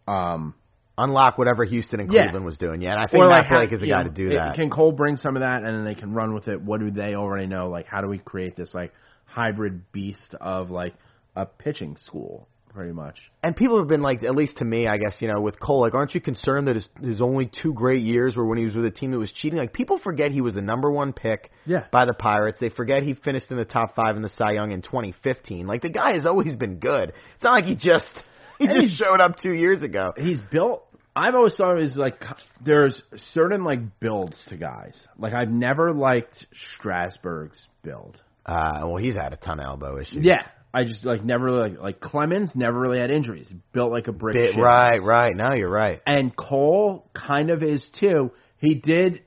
um, unlock whatever Houston and Yeah. Cleveland was doing. Yeah, and I think or Matt like Blake is a you guy know, to do it- that. Can Cole bring some of that and then they can run with it? What do they already know? Like, how do we create this like hybrid beast of like a pitching school, pretty much? And people have been like, at least to me, I guess, you know, with Cole, like, aren't you concerned that his, his only two great years were when he was with a team that was cheating? Like, people forget he was the number one pick Yeah. by the Pirates. They forget he finished in the top five in the Cy Young in 2015. Like, the guy has always been good. It's not like he just he And just showed up two years ago. he's built. I've always thought was like there's certain like builds to guys. Like I've never liked Strasburg's build. Uh, well, he's had a ton of elbow issues. Yeah, I just like never like like Clemens never really had injuries. Built like a brick. Bit, right, house. right. Now you're right. And Cole kind of is too. He did.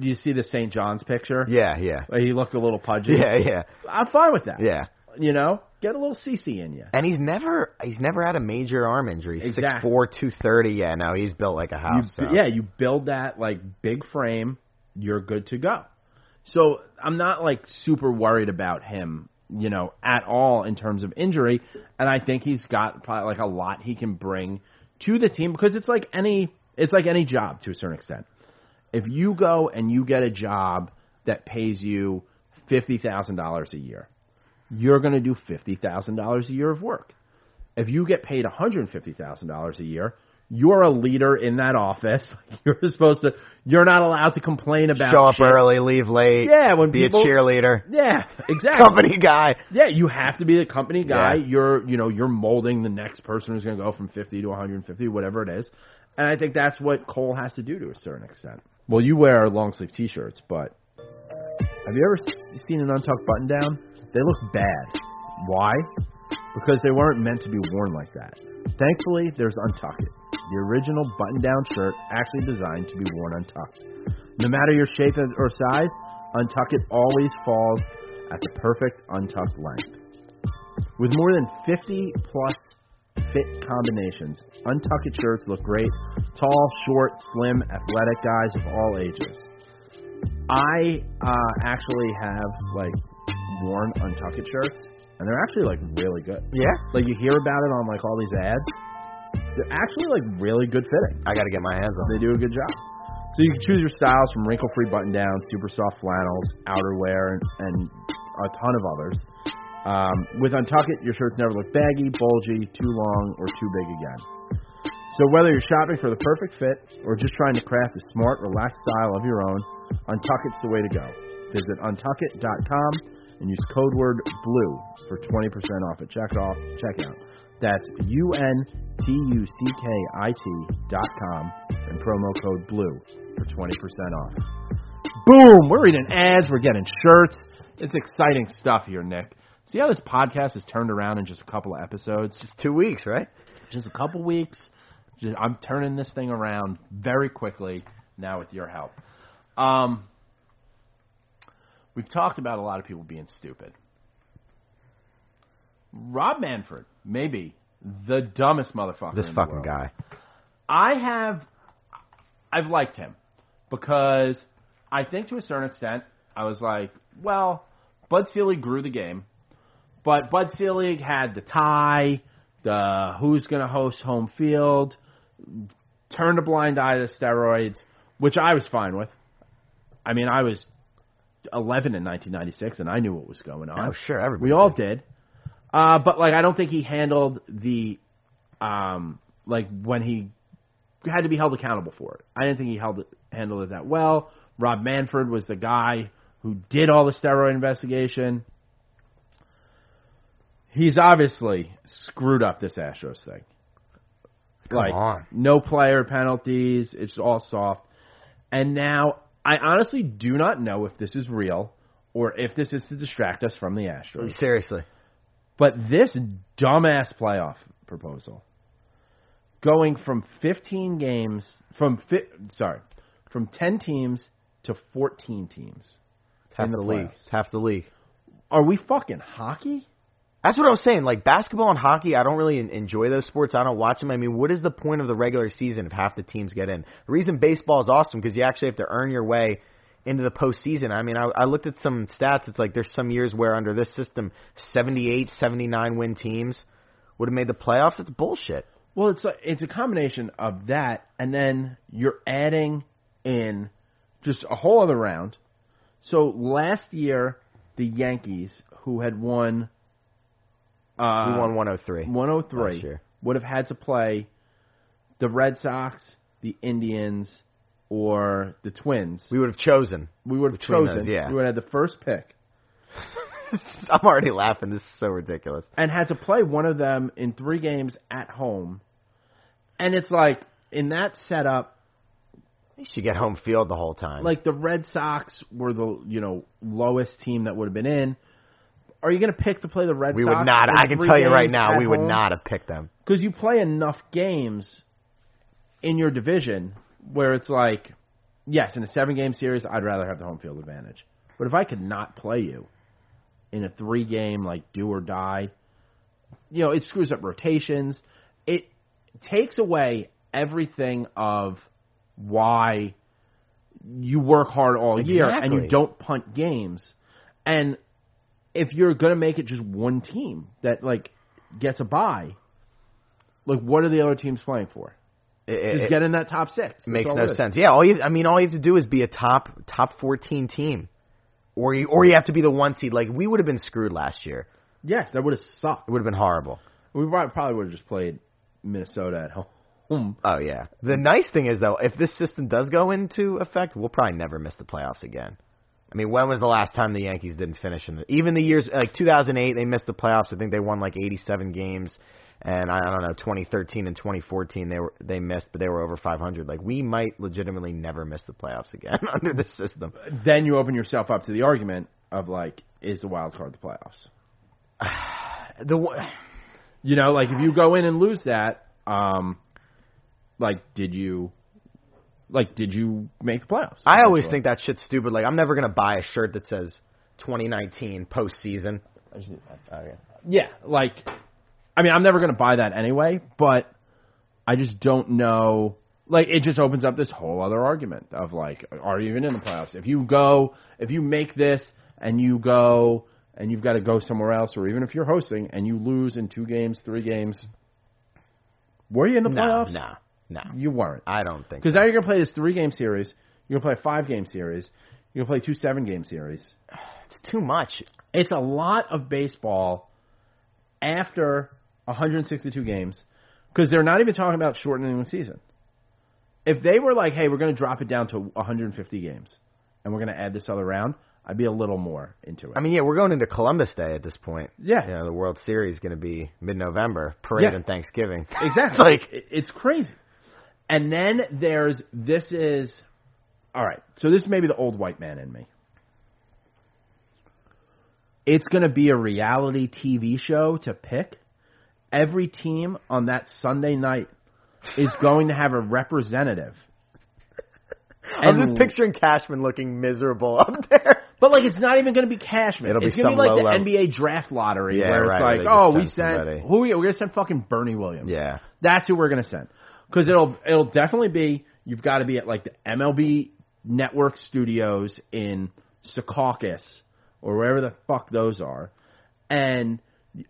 You see the St. John's picture? Yeah, yeah. He looked a little pudgy. Yeah, yeah. I'm fine with that. Yeah. You know, get a little CC in you. And he's never he's never had a major arm injury. Six Exactly. four, two thirty. Yeah, now he's built like a You, house. so. Yeah, you build that like big frame, you're good to go. So I'm not like super worried about him, you know, at all in terms of injury. And I think he's got probably like a lot he can bring to the team because it's like any it's like any job to a certain extent. If you go and you get a job that pays you fifty thousand dollars a year, you're going to do fifty thousand dollars a year of work. If you get paid one hundred fifty thousand dollars a year, you're a leader in that office. You're supposed to. You're not allowed to complain about Show up shit. early, leave late. Yeah, when be people- a cheerleader. Yeah, exactly. Company guy. Yeah, you have to be the company guy. Yeah. You're, you know, you're molding the next person who's going to go from 50 to 150, whatever it is. And I think that's what Cole has to do to a certain extent. Well, you wear long sleeve t-shirts, but have you ever seen an untucked button down? They look bad. Why? Because they weren't meant to be worn like that. Thankfully, there's Untuck It, the original button down shirt actually designed to be worn untucked. No matter your shape or size, Untuck It always falls at the perfect untucked length. With more than 50 plus fit combinations, Untuck It shirts look great. Tall, short, slim, athletic guys of all ages. I uh, actually have like worn Untucked shirts, and they're actually like really good. Yeah, Like you hear about it on like all these ads. They're actually like really good fitting. I got to get my hands on. They do a good job. So you can choose your styles from wrinkle-free button-downs, super soft flannels, outerwear, and, and a ton of others. Um, with Untuck It, your shirts never look baggy, bulgy, too long, or too big again. So whether you're shopping for the perfect fit or just trying to craft a smart, relaxed style of your own, Untuck It's the way to go. Visit untuckit.com and use code word BLUE for 20% off at checkout. checkout. That's U-N-T-U-C-K-I-T dot com and promo code BLUE for 20% off. Boom! We're reading ads, we're getting shirts. It's exciting stuff here, Nick. See how this podcast has turned around in just a couple of episodes? Just two weeks, right? just a couple weeks. Just, I'm turning this thing around very quickly now with your help. Um, we've talked about a lot of people being stupid. Rob Manfred, maybe the dumbest motherfucker. This fucking guy. I have, I've liked him because I think to a certain extent I was like, well, Bud Selig grew the game, but Bud Selig had the tie, the who's going to host home field, turned a blind eye to steroids, which I was fine with. I mean, I was 11 in 1996, and I knew what was going on. Oh, sure, everybody. We all did. Uh, but like I don't think he handled the um like when he had to be held accountable for it. I didn't think he held it, handled it that well. Rob Manfred was the guy who did all the steroid investigation. He's obviously screwed up this Astros thing. Come like on. no player penalties, it's all soft. And now I honestly do not know if this is real or if this is to distract us from the Astros. Seriously. But this dumbass playoff proposal, going from 15 games, from fi- sorry, from 10 teams to 14 teams, It's half the, the league. It's half the league. are we fucking hockey? That's what I was saying. Like basketball and hockey, I don't really enjoy those sports. I don't watch them. I mean, what is the point of the regular season if half the teams get in? The reason baseball is awesome because you actually have to earn your way into the postseason. I mean, I, I looked at some stats. It's like there's some years where under this system, 78, 79 win teams would have made the playoffs. It's bullshit. Well, it's a, it's a combination of that, and then you're adding in just a whole other round. So last year, the Yankees, who had won, uh, We won 103. 103 would have had to play the Red Sox, the Indians, or the Twins. We would have chosen. We would have between chosen. yeah. We would have had the first pick I'm already laughing. This is so ridiculous. and had to play one of them in three games at home. And it's like in that setup, You should get home field the whole time. like the Red Sox were the you know lowest team that would have been in. Are you going to pick to play the Red we Sox? would not. I can tell you right now, we would not have picked them. because you play enough games in your division where it's like, yes, in a seven game series, I'd rather have the home field advantage. But if I could not play you in a three game like do or die, you know, it screws up rotations. It takes away everything of why you work hard all year and you don't punt games. And if you're going to make it just one team that like gets a bye, like what are the other teams playing for? It, Just get in that top six. That's makes no sense. Yeah, all you I mean, all you have to do is be a top top 14 team, or you or you have to be the one seed. Like we would have been screwed last year. Yes, that would have sucked. It would have been horrible. We probably would have just played Minnesota at home. Oh yeah. The nice thing is though, if this system does go into effect, we'll probably never miss the playoffs again. I mean, when was the last time the Yankees didn't finish in the even the years like 2008 they missed the playoffs. I think they won like 87 games. And I I don't know, 2013 and 2014 they were they missed, but they were over 500. Like we might legitimately never miss the playoffs again under this system. Then you open yourself up to the argument of like, is the wild card the playoffs? The You know, like if you go in and lose that, um, like did you, like did you make the playoffs? I always think that shit's stupid. Like, I'm never gonna buy a shirt that says 2019 postseason. I just. Yeah, like, I mean, I'm never going to buy that anyway, but I just don't know like it just opens up this whole other argument of like, are you even in the playoffs? If you go, if you make this and you go and you've got to go somewhere else, or even if you're hosting and you lose in two games, three games, were you in the playoffs? no, no. you weren't. I don't think. Because now you're gonna play this three game series. You're gonna play a five game series. You're gonna play two seven game series. It's too much. It's a lot of baseball after 162 games because they're not even talking about shortening the season. If they were like, "Hey, we're going to drop it down to 150 games and we're going to add this other round," I'd be a little more into it. I mean, yeah, we're going into Columbus Day at this point. Yeah. You know, the World Series is going to be mid-November, parade Yeah. and Thanksgiving. exactly. like it's crazy. And then there's this is all right. So this may be the old white man in me. It's going to be a reality TV show to pick. Every team on that Sunday night is going to have a representative. I'm just picturing Cashman looking miserable up there. But like, it's not even going to be Cashman. It'll be it's going to be like the low level- NBA draft lottery, Yeah, where it's right, like, oh, we sent somebody. who? We, we're going to send fucking Bernie Williams. Yeah. That's who we're going to send. Because it'll it'll definitely be you've got to be at like the MLB Network studios in Secaucus or wherever the fuck those are, and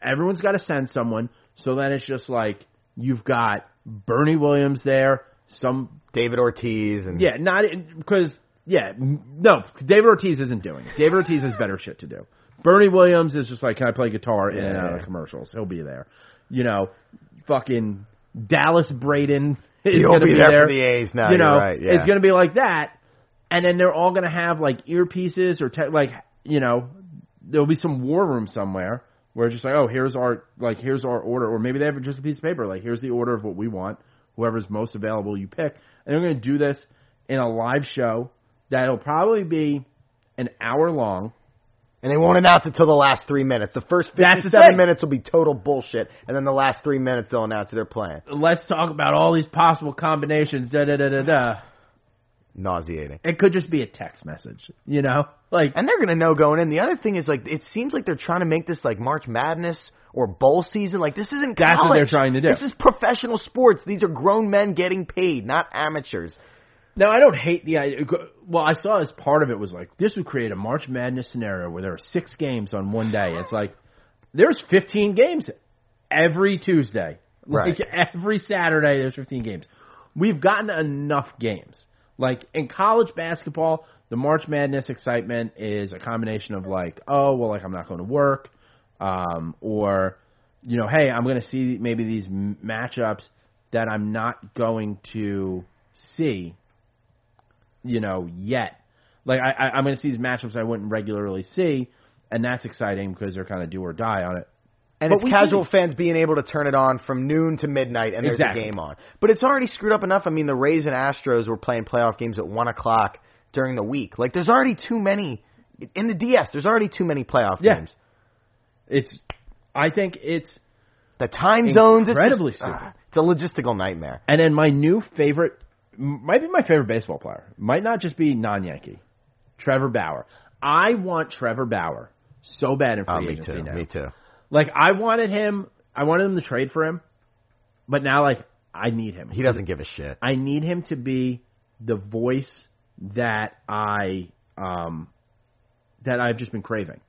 everyone's got to send someone. So then it's just like you've got Bernie Williams there, some David Ortiz and yeah, not because yeah, no, David Ortiz isn't doing it. David Ortiz has better shit to do. Bernie Williams is just like, can I play guitar in and out of commercials? He'll be there. You know, fucking Dallas Braden is going to be be, there there for the A's. now. you know, right, yeah. it's going to be like that, and then they're all going to have like earpieces or te- like you know, there'll be some war room somewhere where it's just like, oh, here's our like here's our order, or maybe they have just a piece of paper like here's the order of what we want. Whoever's most available, you pick, and they're going to do this in a live show that'll probably be an hour long. and they won't announce it till the last three minutes. The first fifty-seven minutes will be total bullshit, and then the last three minutes they'll announce their plan. Let's talk about all these possible combinations. Da da da da da. Nauseating. It could just be a text message, you know, like And they're gonna know going in. The other thing is like it seems like they're trying to make this like March Madness or bowl season. Like this isn't That's what they're trying to do. This is professional sports. These are grown men getting paid, not amateurs. Now I don't hate the idea. Well, I saw as part of it was like this would create a March Madness scenario where there are six games on one day. It's like there's 15 games every Tuesday, Right. Like every Saturday there's 15 games. We've gotten enough games. Like in college basketball, the March Madness excitement is a combination of like, oh, well, like I'm not going to work, um, or you know, hey, I'm going to see maybe these matchups that I'm not going to see you know, yet. Like I, I I'm going to see these matchups I wouldn't regularly see, and that's exciting because they're kind of do or die on it. And But it's casual fans being able to turn it on from noon to midnight and there's Exactly. a game on. But it's already screwed up enough. I mean, the Rays and Astros were playing playoff games at one o'clock during the week. Like, there's already too many in the DS. There's already too many playoff Yeah. games. It's, I think it's, The time zones, it's, Incredibly just, stupid. ah, it's a logistical nightmare. and then my new favorite m- might be my favorite baseball player. Might not just be non-Yankee, Trevor Bauer. I want Trevor Bauer so bad in free Oh, me agency too. now. Me too. Like I wanted him, I wanted him to trade for him, but now like I need him. He doesn't give a shit. I need him to be the voice that I um that I've just been craving.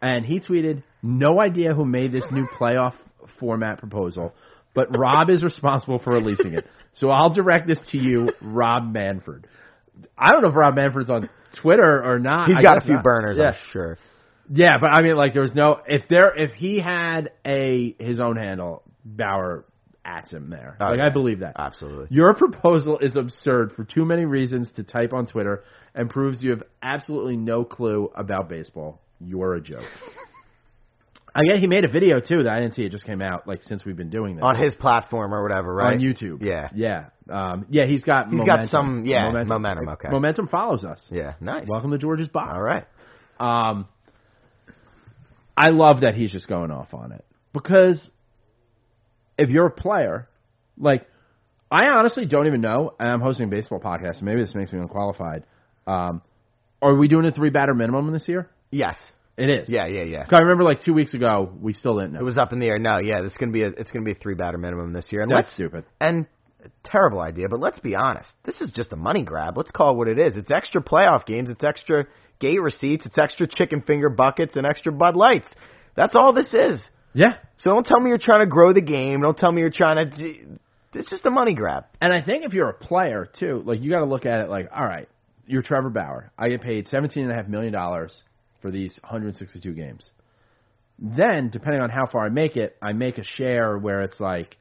And he tweeted, "No idea who made this new playoff format proposal, but Rob is responsible for releasing it. So I'll direct this to you, Rob Manfred." I don't know if Rob Manfred's on Twitter or not. He's I got a few not. burners, Yeah. I'm sure. Yeah, but I mean, like, there was no if there if he had a his own handle, Bauer at him there. Oh, like, yeah. I believe that. Absolutely. Your proposal is absurd for too many reasons to type on Twitter and proves you have absolutely no clue about baseball. You're a joke. I guess he made a video too that I didn't see. It just came out like since we've been doing this On his platform or whatever, right? on YouTube. Yeah. yeah, um, yeah. He's got He's got some- yeah, momentum, okay. momentum follows us. Yeah. Nice. Welcome to George's box. All right. Um, I love that he's just going off on it because if you're a player, like I honestly don't even know, and I'm hosting a baseball podcast, so maybe this makes me unqualified. Um, are we doing a three batter minimum this year? Yes. It is. Yeah, yeah, yeah. 'Cause I remember like two weeks ago we still didn't know. It was up in the air. No, yeah, it's gonna be a it's gonna be a three batter minimum this year. And That's let's stupid. and terrible idea, but let's be honest. This is just a money grab. Let's call it what it is. It's extra playoff games. It's extra gate receipts. It's extra chicken finger buckets and extra Bud Lights. That's all this is. Yeah. So don't tell me you're trying to grow the game. Don't tell me you're trying to. It's just a money grab. And I think if you're a player too, like you got to look at it like, all right, you're Trevor Bauer. I get paid seventeen and a half million dollars for these 162 games. Then, depending on how far I make it, I make a share where it's like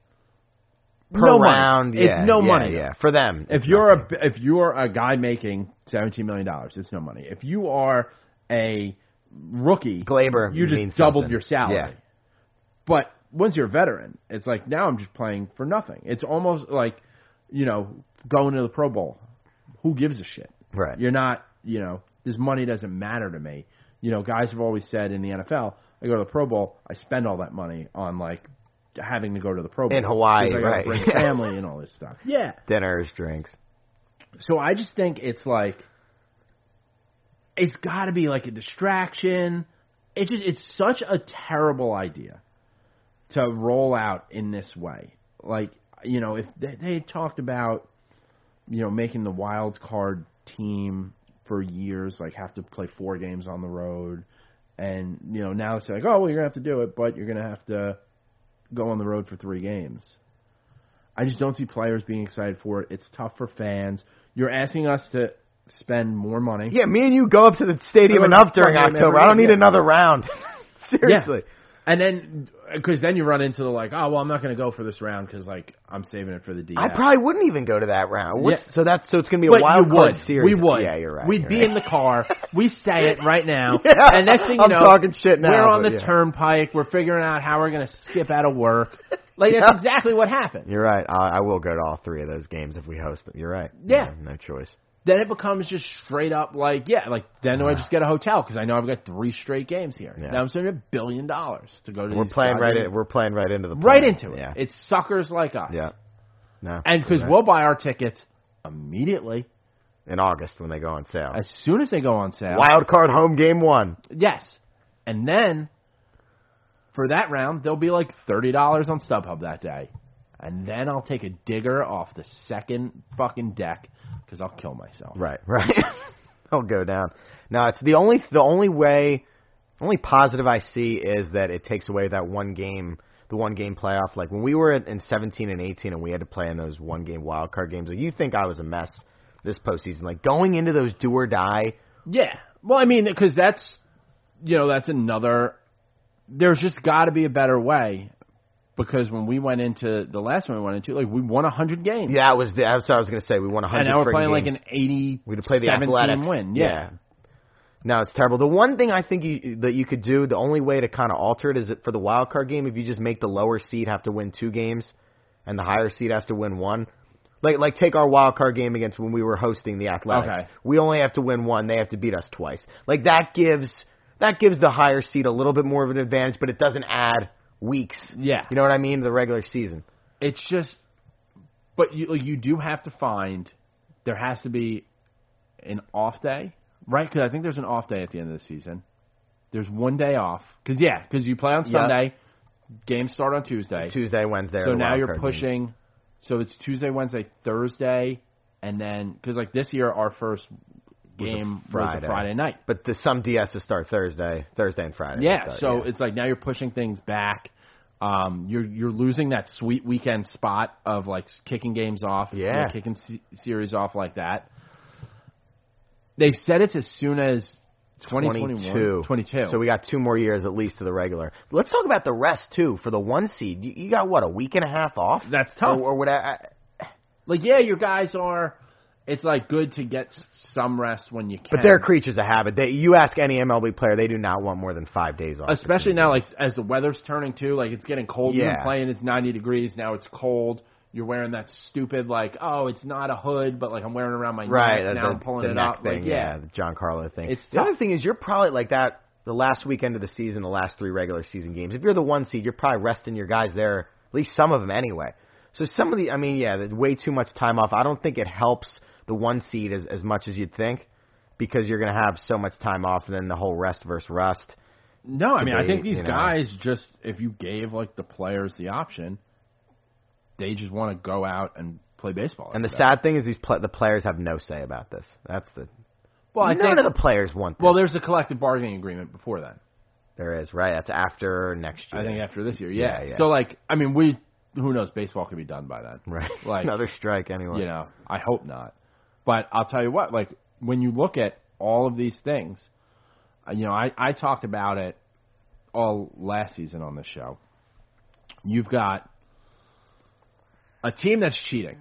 Per no money. round, It's no yeah, money. Yeah, for them. If you're nothing. a if you're a guy making 17 million dollars, it's no money. If you are a rookie, Gleyber you just doubled something. your salary. Yeah. But once you're a veteran, it's like now I'm just playing for nothing. It's almost like, you know, going to the Pro Bowl. Who gives a shit? Right. You're not, you know, this money doesn't matter to me. You know, guys have always said in the NFL, I go to the Pro Bowl, I spend all that money on like having to go to the Pro Bowl In Hawaii, right. Bring family and all this stuff. Yeah. dinners, drinks. So I just think it's like it's got to be like a distraction. It just it's such a terrible idea to roll out in this way. Like you know, if they, they talked about you know making the wild card team for years, like have to play four games on the road, and you know now it's like oh well you're gonna have to do it, but you're gonna have to go on the road for three games. I just don't see players being excited for it. It's tough for fans. You're asking us to spend more money. Yeah, me and you go up to the stadium enough during October. I don't need another round. Seriously. And then, because then you run into the like, oh well, I'm not going to go for this round because like I'm saving it for the D. I probably wouldn't even go to that round. What's, Yeah. So that's so it's going to be a But wild card would. series. We would. Yeah, you're right. We'd you're be right. in the car. We say it right now. Yeah. And next thing you I'm know, talking shit now, We're on the yeah. turnpike. We're figuring out how we're going to skip out of work. Like that's exactly what happens. You're right. I, I will go to all three of those games if we host them. You're right. Yeah. no choice. Then it becomes just straight up like, yeah, like then do I just get a hotel because I know I've got three straight games here. Yeah. Now I'm spending a billion dollars to go to. We're playing right. In, we're playing right into the right into it. Yeah. It's suckers like us. yeah. No. And because we'll buy our tickets immediately in August when they go on sale. as soon as they go on sale. Wild card home game one. Yes. And then for that round, there'll be like thirty dollars on StubHub that day, and then I'll take a digger off the second fucking deck because I'll kill myself. Right, right. I'll go down. No, it's the only the only way, only positive I see is that it takes away that one game, the one game playoff. Like when we were in, in 17 and 18, and we had to play in those one game wild card games. Like you think I was a mess this postseason? Like going into those do or die. Yeah. Well, I mean, because that's you know that's another. There's just got to be a better way. Because when we went into the last one we went into, like we won hundred games, Yeah, that was the, that's what I was gonna say. We won 100. and now we're playing like games. an eighty. We'd play the 17 Athletics. win. Yeah. No, it's terrible. The one thing I think you, that you could do, the only way to kind of alter it is that for the wild card game, if you just make the lower seed have to win two games, and the higher seed has to win one. Like, like take our wild card game against when we were hosting the Athletics. Okay. We only have to win one; they have to beat us twice. Like that gives that gives the higher seed a little bit more of an advantage, but it doesn't add weeks. Yeah. You know what I mean? The regular season. it's just but you you do have to find there has to be an off day right because i think there's an off day at the end of the season there's one day off because yeah because you play on Yep. sunday games start on tuesday Tuesday, Wednesday. so now you're card games. pushing so it's tuesday wednesday thursday and then because like this year our first game was Friday. a friday night But the, some DSs start Thursday, Thursday and Friday. yeah, start, so yeah. it's like now you're pushing things back. Um, you're you're losing that sweet weekend spot of like kicking games off, you know, Yeah. kicking se- series off like that. They've said it's as soon as 2021, 22. 22. So we got two more years at least to the regular. Let's talk about the rest too. For the one seed, you, you got what a week and a half off. That's tough. Or, or what? I, like yeah, your guys are. It's like good to get some rest when you can. but they're creatures of habit. They, you ask any MLB player, they do not want more than five days off. especially now like as the weather's turning too like it's getting cold Yeah. you've been playing it's 90 degrees now it's cold you're wearing that stupid like oh it's not a hood but like i'm wearing it around my right? neck now the, i'm pulling the it up thing, like yeah, the Giancarlo thing. It's the tough. other thing is you're probably like that. The last weekend of the season, the last three regular season games. If you're the one seed, you're probably resting your guys there. At least some of them anyway. So some of the, I mean, yeah, way too much time off. I don't think it helps the one seed as as much as you'd think, because you're going to have so much time off, and then the whole rest versus rust. no i mean i think these you know. guys just if you gave like the players the option they just want to go out and play baseball. And the day. sad thing is, these pl- the players have no say about this. That's the well, I none think, of the players want this. well, there's a collective bargaining agreement before then. there is right. That's after next year. I think after this year, yeah. Yeah, yeah. So like, I mean, we who knows? Baseball could be done by then. right. like- Another strike anyway. You know, I hope not. But I'll tell you what, like when you look at all of these things, uh, you know, I, I talked about it all last season on the show. You've got a team that's cheating,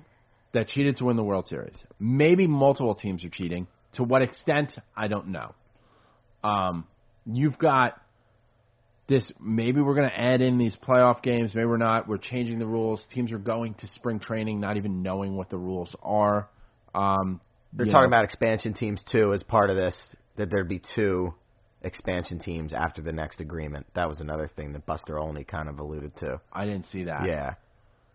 that cheated to win the World Series. Maybe multiple teams are cheating. To what extent, I don't know. Um, you've got this. Maybe we're going to add in these playoff games. Maybe we're not. We're changing the rules. Teams are going to spring training, not even knowing what the rules are. Um, They're talking know, about expansion teams too as part of this. That there'd be two expansion teams after the next agreement. That was another thing that Buster Olney kind of alluded to. I didn't see that. Yeah,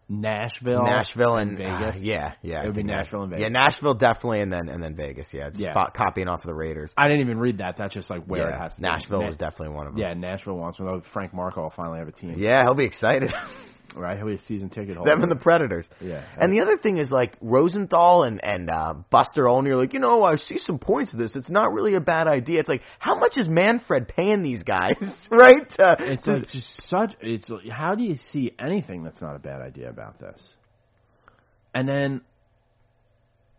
Nashville, Nashville and, Vegas. uh, yeah, yeah. It would be Nashville and Vegas. Yeah, Nashville definitely, and then and then Vegas. Yeah, Yeah. fo- copying off of the Raiders. I didn't even read that. That's just like where yeah, it has to. be. Nashville Na- was definitely one of them. Yeah, Nashville wants one. Oh, Frank Marco will finally have a team. yeah, he'll be excited. Right? A season ticket holder. Them and the Predators. Yeah. And the other thing is like Rosenthal and and uh, Buster Olney are like, you know, I see some points to this. It's not really a bad idea. It's like, how much is Manfred paying these guys, right? Uh, It's to- like just such. It's like, how do you see anything that's not a bad idea about this? And then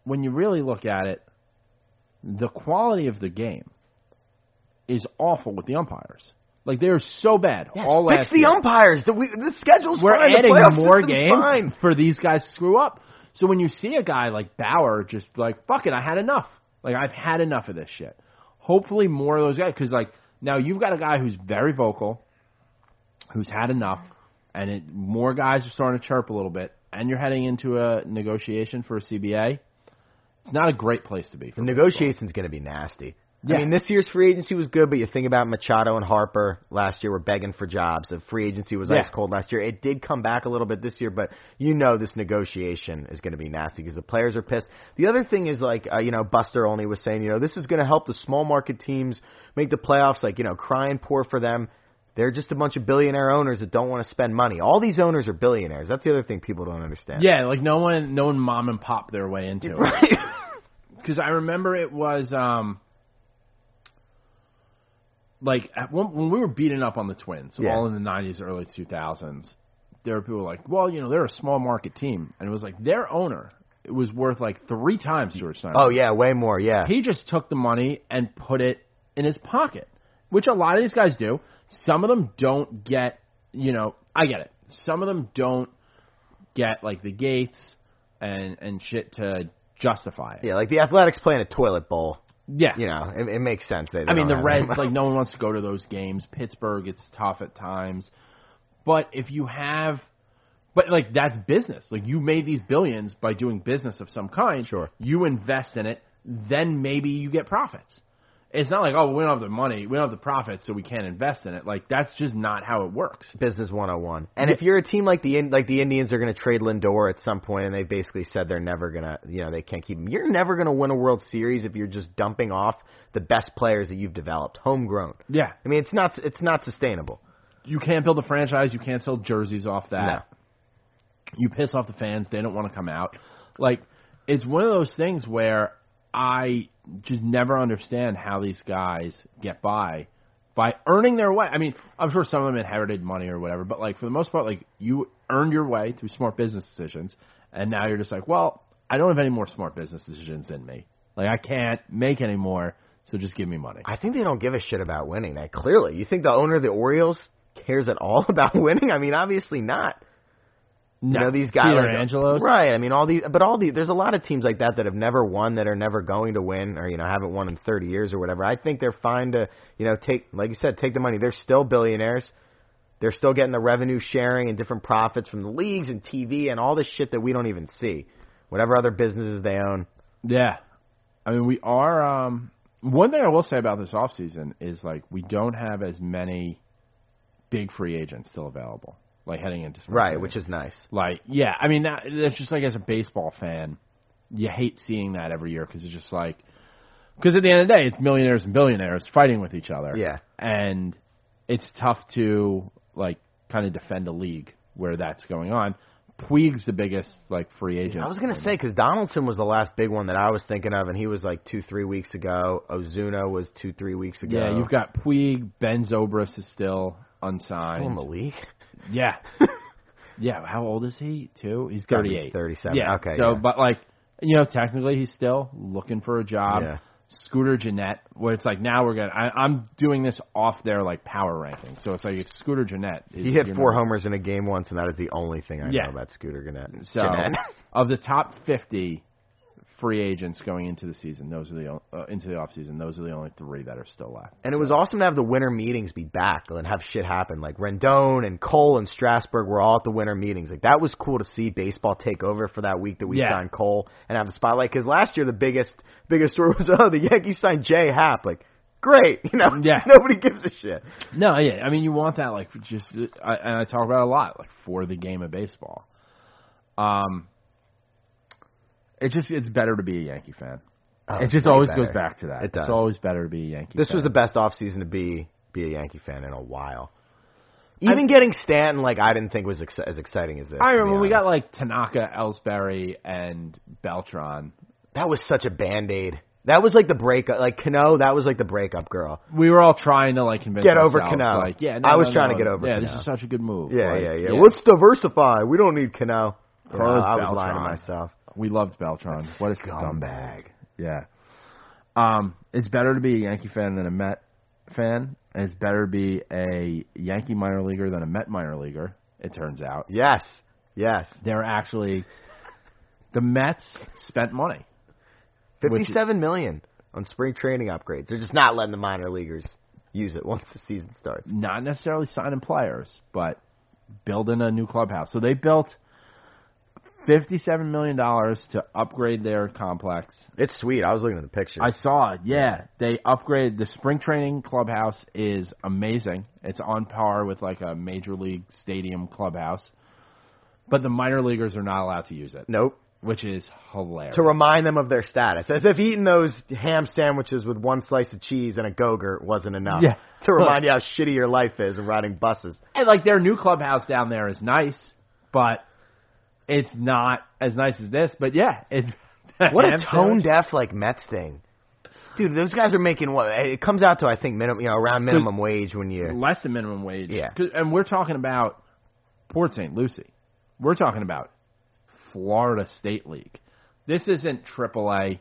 when you really look at it, the quality of the game is awful with the umpires. Like they're so bad. Yes, all fix the year. umpires. The, we, the schedule's We're fine. adding more games Fine. for these guys to screw up. So when you see a guy like Bauer just like, fuck it, I had enough. Like I've had enough of this shit. Hopefully more of those guys, because like now you've got a guy who's very vocal, who's had enough, and it, more guys are starting to chirp a little bit, and you're heading into a negotiation for a CBA. It's not a great place to be. The negotiation's going to be nasty. Yeah. I mean, this year's free agency was good, but you think about Machado and Harper last year were begging for jobs. The free agency was Yeah. ice cold last year. It did come back a little bit this year, but you know this negotiation is going to be nasty because the players are pissed. The other thing is like, uh, you know, Buster Olney was saying, you know, this is going to help the small market teams make the playoffs. Like, you know, crying poor for them. They're just a bunch of billionaire owners that don't want to spend money. All these owners are billionaires. That's the other thing people don't understand. Yeah, like no one, no one mom and pop their way into it. Right. because I remember it was um like at one, when we were beating up on the Twins, Yeah. all in the '90s, early 2000s. There were people like, well, you know, they're a small market team, and it was like their owner. It was worth like three times George Steinbrenner. oh, yeah, way more. Yeah. He just took the money and put it in his pocket, which a lot of these guys do. Some of them don't get, you know, I get it. Some of them don't get like the gates and and shit to justify it. Yeah, like the Athletics playing a toilet bowl. Yeah. You know, it, it makes sense. They, they I mean, the Reds, like, no one wants to go to those games. Pittsburgh, it's tough at times. But if you have, but like, that's business. Like, you made these billions by doing business of some kind. Sure. You invest in it, then maybe you get profits. It's not like, oh, we don't have the money, we don't have the profits, so we can't invest in it. Like, that's just not how it works. business 101. And if you're a team like the like the Indians are going to trade Lindor at some point, and they basically said they're never going to, you know, they can't keep him. You're never going to win a World Series if you're just dumping off the best players that you've developed, homegrown. Yeah. I mean, it's not it's not sustainable. You can't build a franchise, you can't sell jerseys off that. No. you piss off the fans they don't want to come out like it's one of those things where i just never understand how these guys get by by earning their way i mean i'm sure some of them inherited money or whatever but like for the most part like you earned your way through smart business decisions and now you're just like well i don't have any more smart business decisions in me like i can't make any more so just give me money I think they don't give a shit about winning. That clearly, you think the owner of the Orioles cares at all about winning? I mean, obviously not. No, You know these guys, Peter like, Angelos right? I mean, all these, but all these. There's a lot of teams like that that have never won, that are never going to win, or you know, haven't won in 30 years or whatever. I think they're fine to, you know, take, like you said, take the money. They're still billionaires. They're still getting the revenue sharing and different profits from the leagues and TV and all this shit that we don't even see. Whatever other businesses they own. Yeah. I mean, we are. Um, one thing I will say about this off season is like we don't have as many big free agents still available, like heading into spring Right, training. which is nice. like yeah. I mean, that, that's just like as a baseball fan, you hate seeing that every year because it's just like because at the end of the day, it's millionaires and billionaires fighting with each other. Yeah. and it's tough to like kind of defend a league where that's going on. Puig's the biggest like free agent. I was gonna say because Donaldson was the last big one that I was thinking of, and he was like two, three weeks ago. Ozuna was two, three weeks ago. Yeah, you've got Puig. Ben Zobrist is still unsigned. still in the league. Yeah. yeah. How old is he? Too. He's 38. 37. Yeah. Okay, So, yeah. but like, you know, technically he's still looking for a job. Yeah. Scooter Gennett, where it's like now we're gonna. I, I'm doing this off their like power ranking. So it's like if Scooter Gennett. Is He hit four number- homers in a game once, and that is the only thing I Yeah. know about Scooter Gennett. So Gennett. of the top 50 free agents going into the season, those are the uh, into the off season. Those are the only three that are still left. And it was awesome to have the winter meetings be back and have shit happen. Like Rendon and Cole and Strasburg were all at the winter meetings. Like that was cool to see baseball take over for that week that we Yeah. signed Cole and have the spotlight. Because last year the biggest biggest story was oh the Yankees signed Jay Happ. Like great, you know Yeah. nobody gives a shit. No, yeah, I mean you want that like just I, and I talk about it a lot like for the game of baseball. Um, it just it's better to be a Yankee fan. Oh, it just always better. goes back to that. It does. It's always better to be a Yankee. Fan. This fan. was the best off season to be be a Yankee fan in a while. Even getting Stanton, like I didn't think was ex- as exciting as this. I remember when we got like Tanaka, Ellsbury, and Beltran. that was such a band aid. That was like the breakup. Like Cano, that was like the breakup girl. We were all trying to like convince Get over Cano. Like, yeah, no, I was no, trying no. to get over Yeah, Cano. this is such a good move. Yeah, Like, yeah, yeah, Let's diversify. We don't need Cano. Carlos I was lying to myself. We loved Beltran. What a Scumbag. scumbag. Yeah. Um, it's better to be a Yankee fan than a Met fan, and it's better to be a Yankee minor leaguer than a Met minor leaguer. It turns out Yes, yes. they're actually the Mets spent money. Which- Fifty-seven million on spring training upgrades. They're just not letting the minor leaguers use it once the season starts. Not necessarily signing players, but building a new clubhouse. So they built fifty-seven million dollars to upgrade their complex. It's sweet. I was looking at the picture. I saw it. Yeah, they upgraded the spring training clubhouse is amazing. It's on par with like a major league stadium clubhouse, but the minor leaguers are not allowed to use it, nope. which is hilarious. To remind them of their status, as if eating those ham sandwiches with one slice of cheese and a Gogurt wasn't enough. Yeah. To remind you how shitty your life is and riding buses. and like their new clubhouse down there is nice, but it's not as nice as this. But yeah, it's What a tone deaf like Mets thing. Dude, those guys are making what? It comes out to I think minimum, you know, around minimum wage when you. less than minimum wage. Yeah, and we're talking about Port St. Lucie. We're talking about Florida State League. This isn't AAA.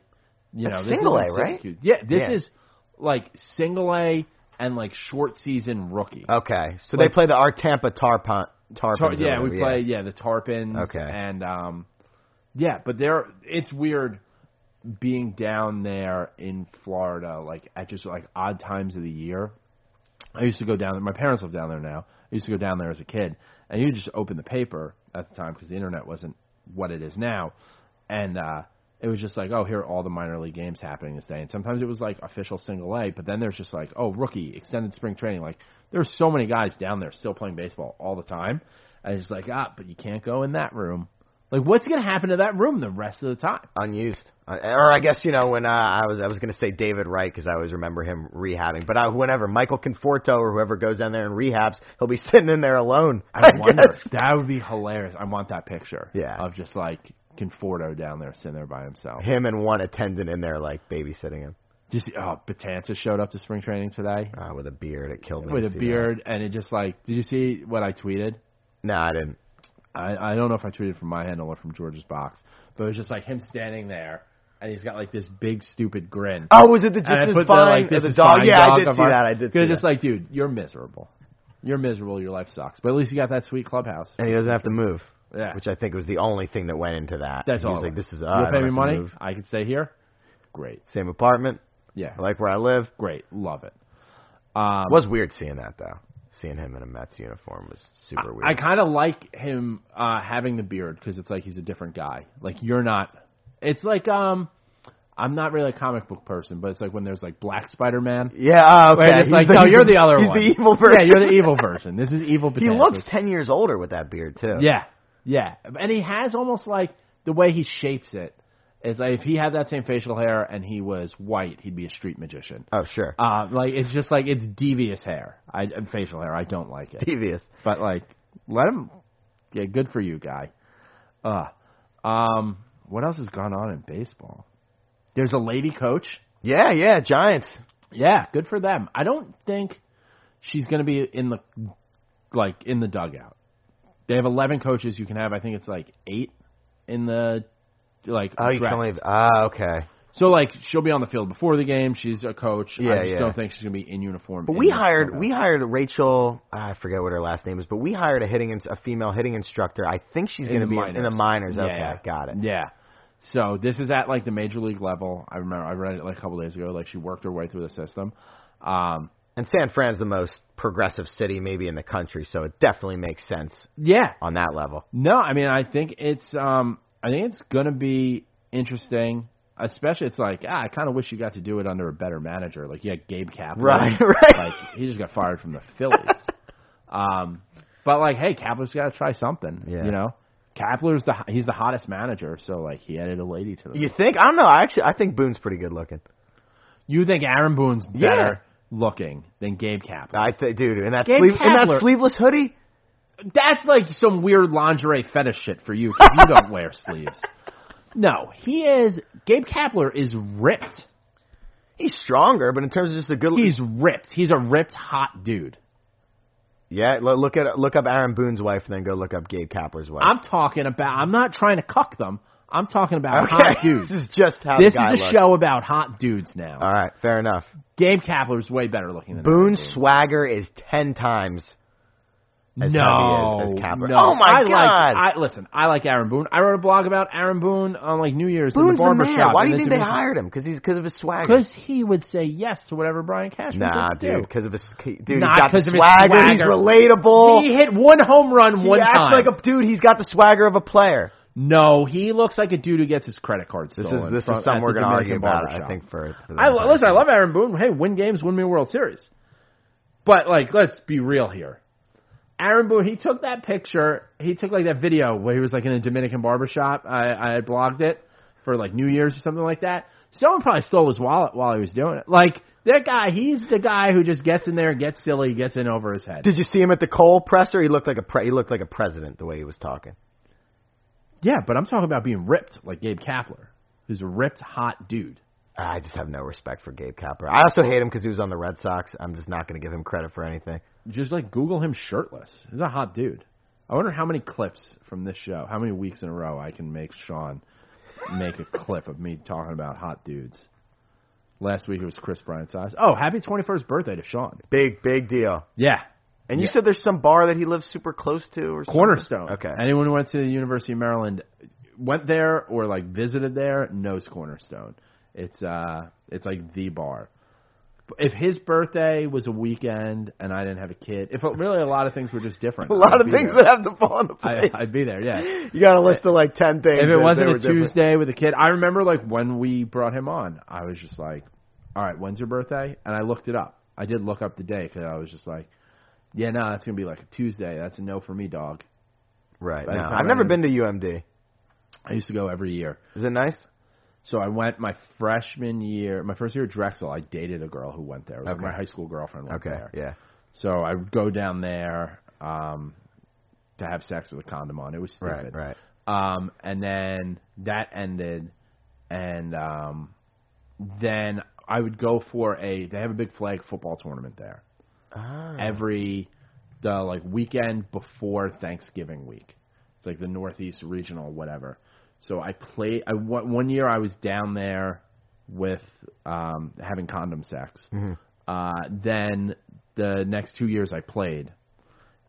You know, That's single A, right? Syracuse. Yeah, this Yeah. is like single A and like short season rookie. Okay, so Like- they play the our Tampa Tarpon. Tarpons. Tar- yeah, we play yeah the Tarpons. Okay. and um, yeah, but they're it's weird being down there in Florida, like at just like odd times of the year. I used to go down there. My parents live down there now. I used to go down there as a kid, and you just open the paper at the time because the internet wasn't what it is now, and uh, it was just like, oh, here are all the minor league games happening this day. And sometimes it was like official single A, but then there's just like, oh, rookie, extended spring training. Like there's so many guys down there still playing baseball all the time, and it's like, ah, but you can't go in that room. Like, what's gonna happen to that room the rest of the time? unused. Or I guess you know when uh, I was I was going to say David Wright because I always remember him rehabbing. But uh, whenever Michael Conforto or whoever goes down there and rehabs, he'll be sitting in there alone. I wonder. guess. That would be hilarious. I want that picture. Yeah. Of just like Conforto down there sitting there by himself. Him and one attendant in there like babysitting him Just oh, Betances showed up to spring training today uh, with a beard. It killed me. with a beard, and it just like, did you see what I tweeted? No, I didn't. I, I don't know if I tweeted from my handle or from George's box, but it was just like him standing there, and he's got like this big stupid grin. Oh, was it the just and as fine like this as a is dog? Yeah, I did see ours. that. I did. Because just that. like, dude, you're miserable. You're miserable. Your life sucks. But at least you got that sweet clubhouse. and he doesn't have to move. Yeah. Which I think was the only thing that went into that. That's he all. was like, "This is uh, You'll I pay me money. move. I can stay here. Great. Same apartment. Yeah. I like where I live. Great. Love it. Um, was weird seeing that though. Seeing him in a Mets uniform was super weird. I kind of like him uh, having the beard because it's like he's a different guy. Like you're not. It's like um, I'm not really a comic book person, but it's like when there's like Black Spider Man. yeah, uh, okay. it's like, He's no, you're the other he's one. the evil version. Yeah, you're the evil version. This is evil. he looks ten years older with that beard too. Yeah, yeah, and he has almost like the way he shapes it. It's like if he had that same facial hair and he was white, he'd be a street magician. Oh sure. Uh, like it's just like it's devious hair. I and facial hair. I don't like it. Devious. But like, let him. Yeah, good for you, guy. Uh, um, what else has gone on in baseball? There's a lady coach. Yeah, yeah, Giants. Yeah, good for them. I don't think she's going to be in the like in the dugout. They have 11 coaches. You can have, I think it's like eight in the like. Oh, you dressed. can leave. Ah, okay. So like she'll be on the field before the game. She's a coach. Yeah, I just yeah. don't think she's gonna be in uniform. But in we hired we hired Rachel. ah, I forget what her last name is, but we hired a hitting a female hitting instructor. I think she's going to be in, in the minors. Yeah, Okay, yeah. got it. Yeah. So this is at like the major league level. I remember I read it like a couple days ago. Like she worked her way through the system. Um, And San Fran's the most progressive city maybe in the country, so it definitely makes sense yeah. on that level. No, I mean I think it's um I think it's gonna be interesting. Especially, it's like ah, I kind of wish you got to do it under a better manager. Like you had Gabe Kapler, Right, right. Like he just got fired from the Phillies. um, but like, hey, Kapler's got to try something. Yeah. You know, Kapler's the he's the hottest manager, so like he added a lady to the. You think? I don't know. I actually I think Boone's pretty good looking. You think Aaron Boone's Yeah. better looking than Gabe Kapler? I think, dude, in that Gabe sleeve, in that sleeveless hoodie. That's like some weird lingerie fetish shit for you because you don't wear sleeves. No, he is. Gabe Kapler is ripped. He's stronger, but in terms of just a good, He's ripped. He's a ripped, hot dude. yeah. lo- Look at look up Aaron Boone's wife, and then go look up Gabe Kapler's wife. I'm talking about. I'm not trying to cuck them. I'm talking about okay. hot dudes. this is just how This is a looks. show about hot dudes now. All right, fair enough. Game Gabe Kapler's way better looking than Boone's Boone. swagger is ten times as no, heavy as, as Kapler. no. Oh my I god! Like, I, listen, I like Aaron Boone. I wrote a blog about Aaron Boone on like New Year's in Boone's the the barber man. shop. Why do you think they hired him? Because he's because of his swagger. Because he would say yes to whatever Brian Cashman Nah, said dude, because of his dude. Not he's got the swagger. He's relatable. He hit one home run He one acts time. like a dude. He's got the swagger of a player. No, he looks like a dude who gets his credit card This stolen. is this from- is something at we're the going to argue Dominican about. barbershop. I think for, for the I listen. I love Aaron Boone. Hey, win games, win me a World Series. But like, let's be real here. Aaron Boone, he took that picture. He took like that video where he was like in a Dominican barbershop. I, I had blogged it for like New Year's or something like that. Someone probably stole his wallet while he was doing it. Like that guy, he's the guy who just gets in there, gets silly, gets in over his head. Did you see him at the Cole presser? He looked like a pre- he looked like a president the way he was talking. Yeah, but I'm talking about being ripped like Gabe Kapler, who's a ripped, hot dude. I just have no respect for Gabe Kapler. I also hate him because he was on the Red Sox. I'm just not going to give him credit for anything. Just like Google him shirtless. He's a hot dude. I wonder how many clips from this show, how many weeks in a row I can make Sean make a clip of me talking about hot dudes. Last week it was Kris Bryant's eyes. Oh, happy 21st birthday to Sean. Big big deal. Yeah. And you Yeah. said there's some bar that he lives super close to, or something? Cornerstone. Okay. Anyone who went to the University of Maryland, went there or like visited there knows Cornerstone. It's uh, it's like the bar. If his birthday was a weekend and I didn't have a kid, if it, really a lot of things were just different, a lot I'd of things there. that have to fall into I, place. I'd be there. Yeah. you got a list of like ten things. If it wasn't a different. Tuesday with a kid, I remember like when we brought him on, I was just like, "All right, when's your birthday?" And I looked it up. I did look up the day because I was just like, "Yeah, no, that's gonna be like a Tuesday. That's a no for me, dog." right? By No, the time I've I never been to UMD. I used to go every year. Is it nice? So I went my freshman year, my first year at Drexel. I dated a girl who went there. It was Okay. My high school girlfriend went Okay, there. yeah. So I would go down there um, to have sex with a condom on. It was Right, stupid. right. Um, and then that ended, and um, then I would go for a. They have a big flag football tournament there Ah. every the like weekend before Thanksgiving week. It's like the Northeast Regional, whatever. So I played. I one one year I was down there with um, having condom sex. Uh, then the next two years I played,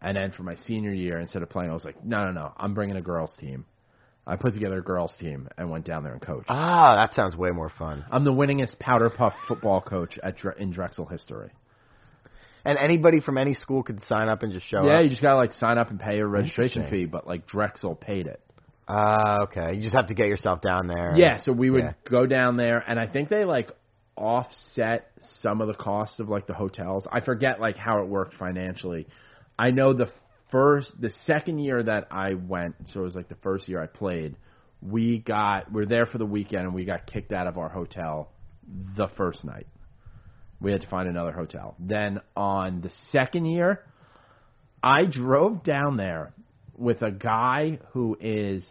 and then for my senior year, instead of playing, I was like, no, no, no, I'm bringing a girls team. I put together a girls team and went down there and coached. Ah, that sounds way more fun. I'm the winningest powder puff football coach at Dre- in Drexel history. And anybody from any school could sign up and just show up. Yeah, up. you just gotta like sign up and pay a registration fee, but like Drexel paid it. Ah, okay. You just have to get yourself down there. Yeah, so we would Yeah. go down there, and I think they like offset some of the cost of like the hotels. I forget like how it worked financially. I know the first, the second year that I went, so it was like the first year I played. We got we are there for the weekend, and we got kicked out of our hotel the first night. We had to find another hotel. Then on the second year, I drove down there with a guy who is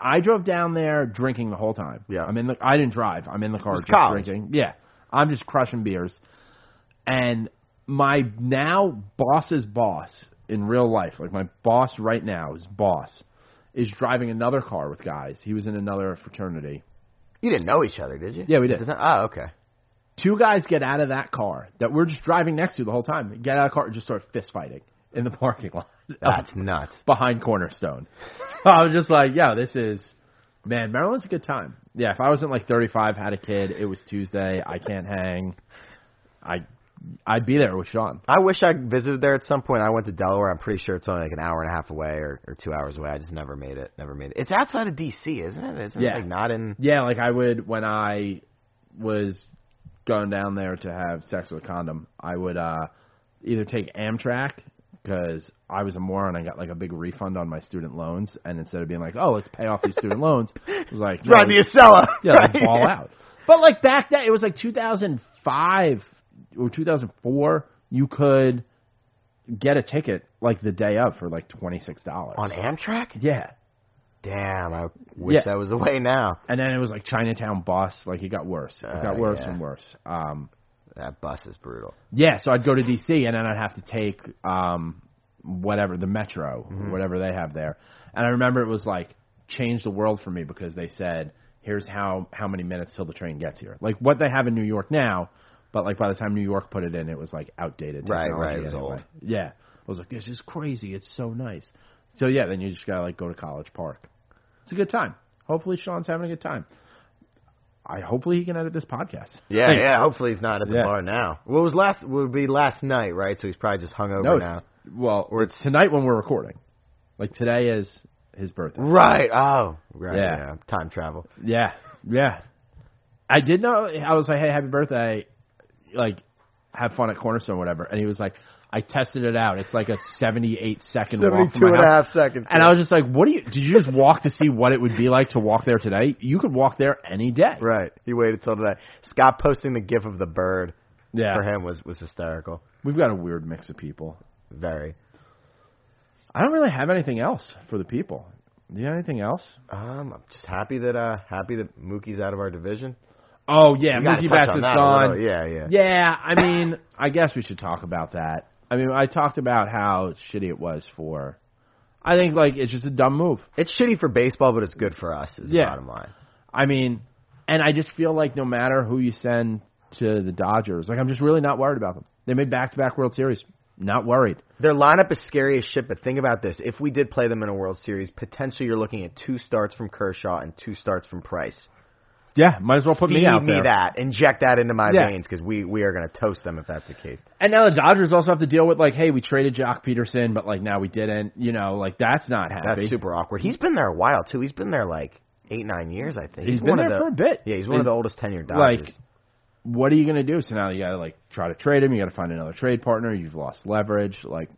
I drove down there drinking the whole time. Yeah. I'm in the. I didn't drive. I'm in the car just college. drinking. Yeah, I'm just crushing beers, and my now boss's boss in real life, like my boss right now, his boss, is driving another car with guys. He was in another fraternity. You didn't know each other, did you? Yeah, we did. Oh, okay. Two guys get out of that car that we're just driving next to the whole time. Get out of the car and just start fist fighting in the parking lot. That's nuts. behind Cornerstone. So I was just like, yo, this is man, Maryland's a good time. Yeah, if I wasn't like 35, had a kid, it was Tuesday, I can't hang. I I'd be there with Sean. I wish I visited there at some point. I went to Delaware. I'm pretty sure it's only like an hour and a half away or, or two hours away. I just never made it. Never made it. It's outside of D.C., isn't it? Isn't Yeah. it like not in? Yeah, like I would when I was going down there to have sex with a condom, I would uh either take Amtrak because I was a moron. I got like a big refund on my student loans, and instead of being like, "Oh, let's pay off these student loans," it was like, Ride no, the Acela. Yeah, right? like ball out. But like back then, it was like 2005 or 2004. You could get a ticket like the day of for like twenty six dollars On Amtrak? Yeah, Damn, I wish Yeah. that was away now. and then it was like Chinatown bus. Like it got worse. It Uh, got worse yeah. and worse. Um, That bus is brutal. yeah, so I'd go to DC and then I'd have to take um, whatever the metro, Mm-hmm. whatever they have there. And I remember it was like changed the world for me because they said, "Here's how how many minutes till the train gets here." Like what they have in New York now, but like by the time New York put it in, it was like outdated. Right, right, it was anyway. old. Yeah, I was like, "This is crazy. It's so nice." So yeah, then you just gotta like go to College Park. It's a good time. Hopefully, Sean's having a good time. I hopefully he can edit this podcast. Yeah, Like, yeah. Hopefully he's not at the Yeah. bar now. What was last? Would be last night, right? So he's probably just hungover No, now. well, Or it's tonight when we're recording. Like today is his birthday. Right. Oh, right. Yeah. Yeah. Time travel. Yeah, yeah. I did know. I was like, "Hey, happy birthday!" Like, have fun at Cornerstone, whatever. And he was like, "I tested it out. It's like a seventy-eight second walk from Seventy-two my and a house." half seconds. And I was just like, "What do you? Did you just walk to see what it would be like to walk there today? You could walk there any day." right. He waited till today. Scott posting the gif of the bird Yeah. for him was was hysterical. We've got a weird mix of people. Very. I don't really have anything else for the people. Do you have anything else? Um, I'm just happy that uh happy that Mookie's out of our division. Oh yeah, Mookie Betts is gone. Yeah, yeah. Yeah, I mean, I guess we should talk about that. I mean, I talked about how shitty it was for. I think like it's just a dumb move. It's shitty for baseball, but it's good for us. Is Yeah. the bottom line. I mean, and I just feel like no matter who you send to the Dodgers, like I'm just really not worried about them. They made back-to-back World Series. Not worried. Their lineup is scary as shit, but think about this. If we did play them in a World Series, potentially you're looking at two starts from Kershaw and two starts from Price. Yeah, might as well put Feed me out me there. that. Inject that into my Yeah. veins because we, we are going to toast them if that's the case. And now the Dodgers also have to deal with like, hey, we traded Joc Pederson, but like now we didn't. You know, like that's not happy. That's super awkward. He's been there a while, too. He's been there like eight, nine years, I think. He's been one of there the, for a bit. Yeah, he's one of the oldest tenured Dodgers. Like, what are you going to do? So now you got to like try to trade him. You got to find another trade partner. You've lost leverage. Like,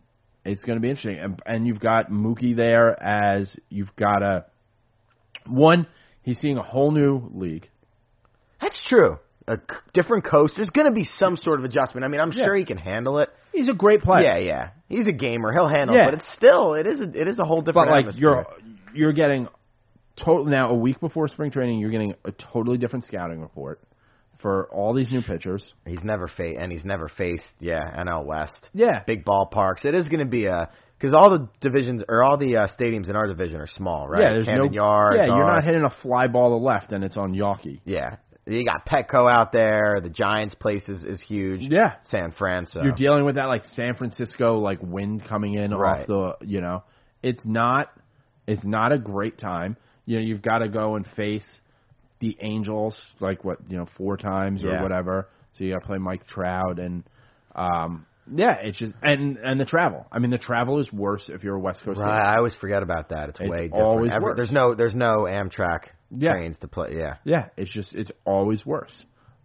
it's going to be interesting. And, and you've got Mookie there as you've got to one. He's seeing a whole new league. That's true. A c- different coast. There's going to be some sort of adjustment. I mean, I'm Yeah. sure he can handle it. He's a great player. Yeah, yeah. He's a gamer. He'll handle Yeah. it. But it's still, it is a, it is a whole different. but like atmosphere. you're you're getting total now a week before spring training. You're getting a totally different scouting report for all these new pitchers. He's never faced, and he's never faced, yeah, NL West. Yeah, Big ballparks. It is going to be a because all the divisions or all the uh, stadiums in our division are small, right? yeah. There's Camden no Yards. Yeah, you're not hitting a fly ball to left and it's on Yawkey. Yeah, you got Petco out there. The Giants' place is, is huge. Yeah, San Fran. So you're dealing with that like San Francisco like wind coming in Right. off the you know it's not it's not a great time you know you've got to go and face the Angels like what you know four times or whatever so you got to play Mike Trout and um yeah it's just and and the travel I mean the travel is worse if you're a West Coast Right. I always forget about that. It's, It's way different. always Every- worse. There's no there's no Amtrak Yeah. trains to play. Yeah, Yeah, it's just it's always worse.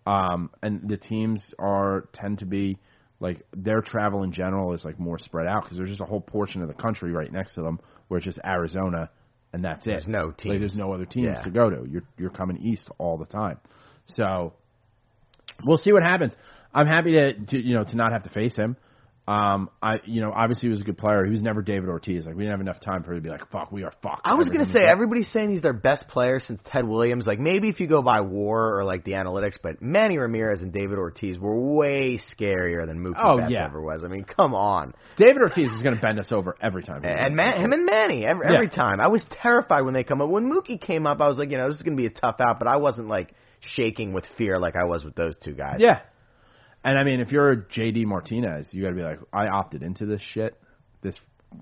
Um, and the teams are tend to be like their travel in general is like more spread out because there's just a whole portion of the country right next to them where it's just Arizona and that's There's it. no Like there's no other teams Yeah. to go to. You're you're coming east all the time. So we'll see what happens. I'm happy to, to you know to not have to face him. Um, I, you know, obviously he was a good player. He was never David Ortiz. Like we didn't have enough time for him to be like, "Fuck, we are fucked." I was gonna say everybody's saying he's their best player since Ted Williams. Like maybe if you go by WAR or like the analytics, but Manny Ramirez and David Ortiz were way scarier than Mookie Oh, Betts yeah. ever was. I mean, come on. David Ortiz is going to bend us over every time. And. Man, him and Manny every, Yeah. every time. I was terrified when they come up. When Mookie came up, I was like, you know, this is gonna be a tough out, but I wasn't like shaking with fear like I was with those two guys. Yeah. And I mean, if you're JD Martinez, you got to be like, I opted into this shit. This,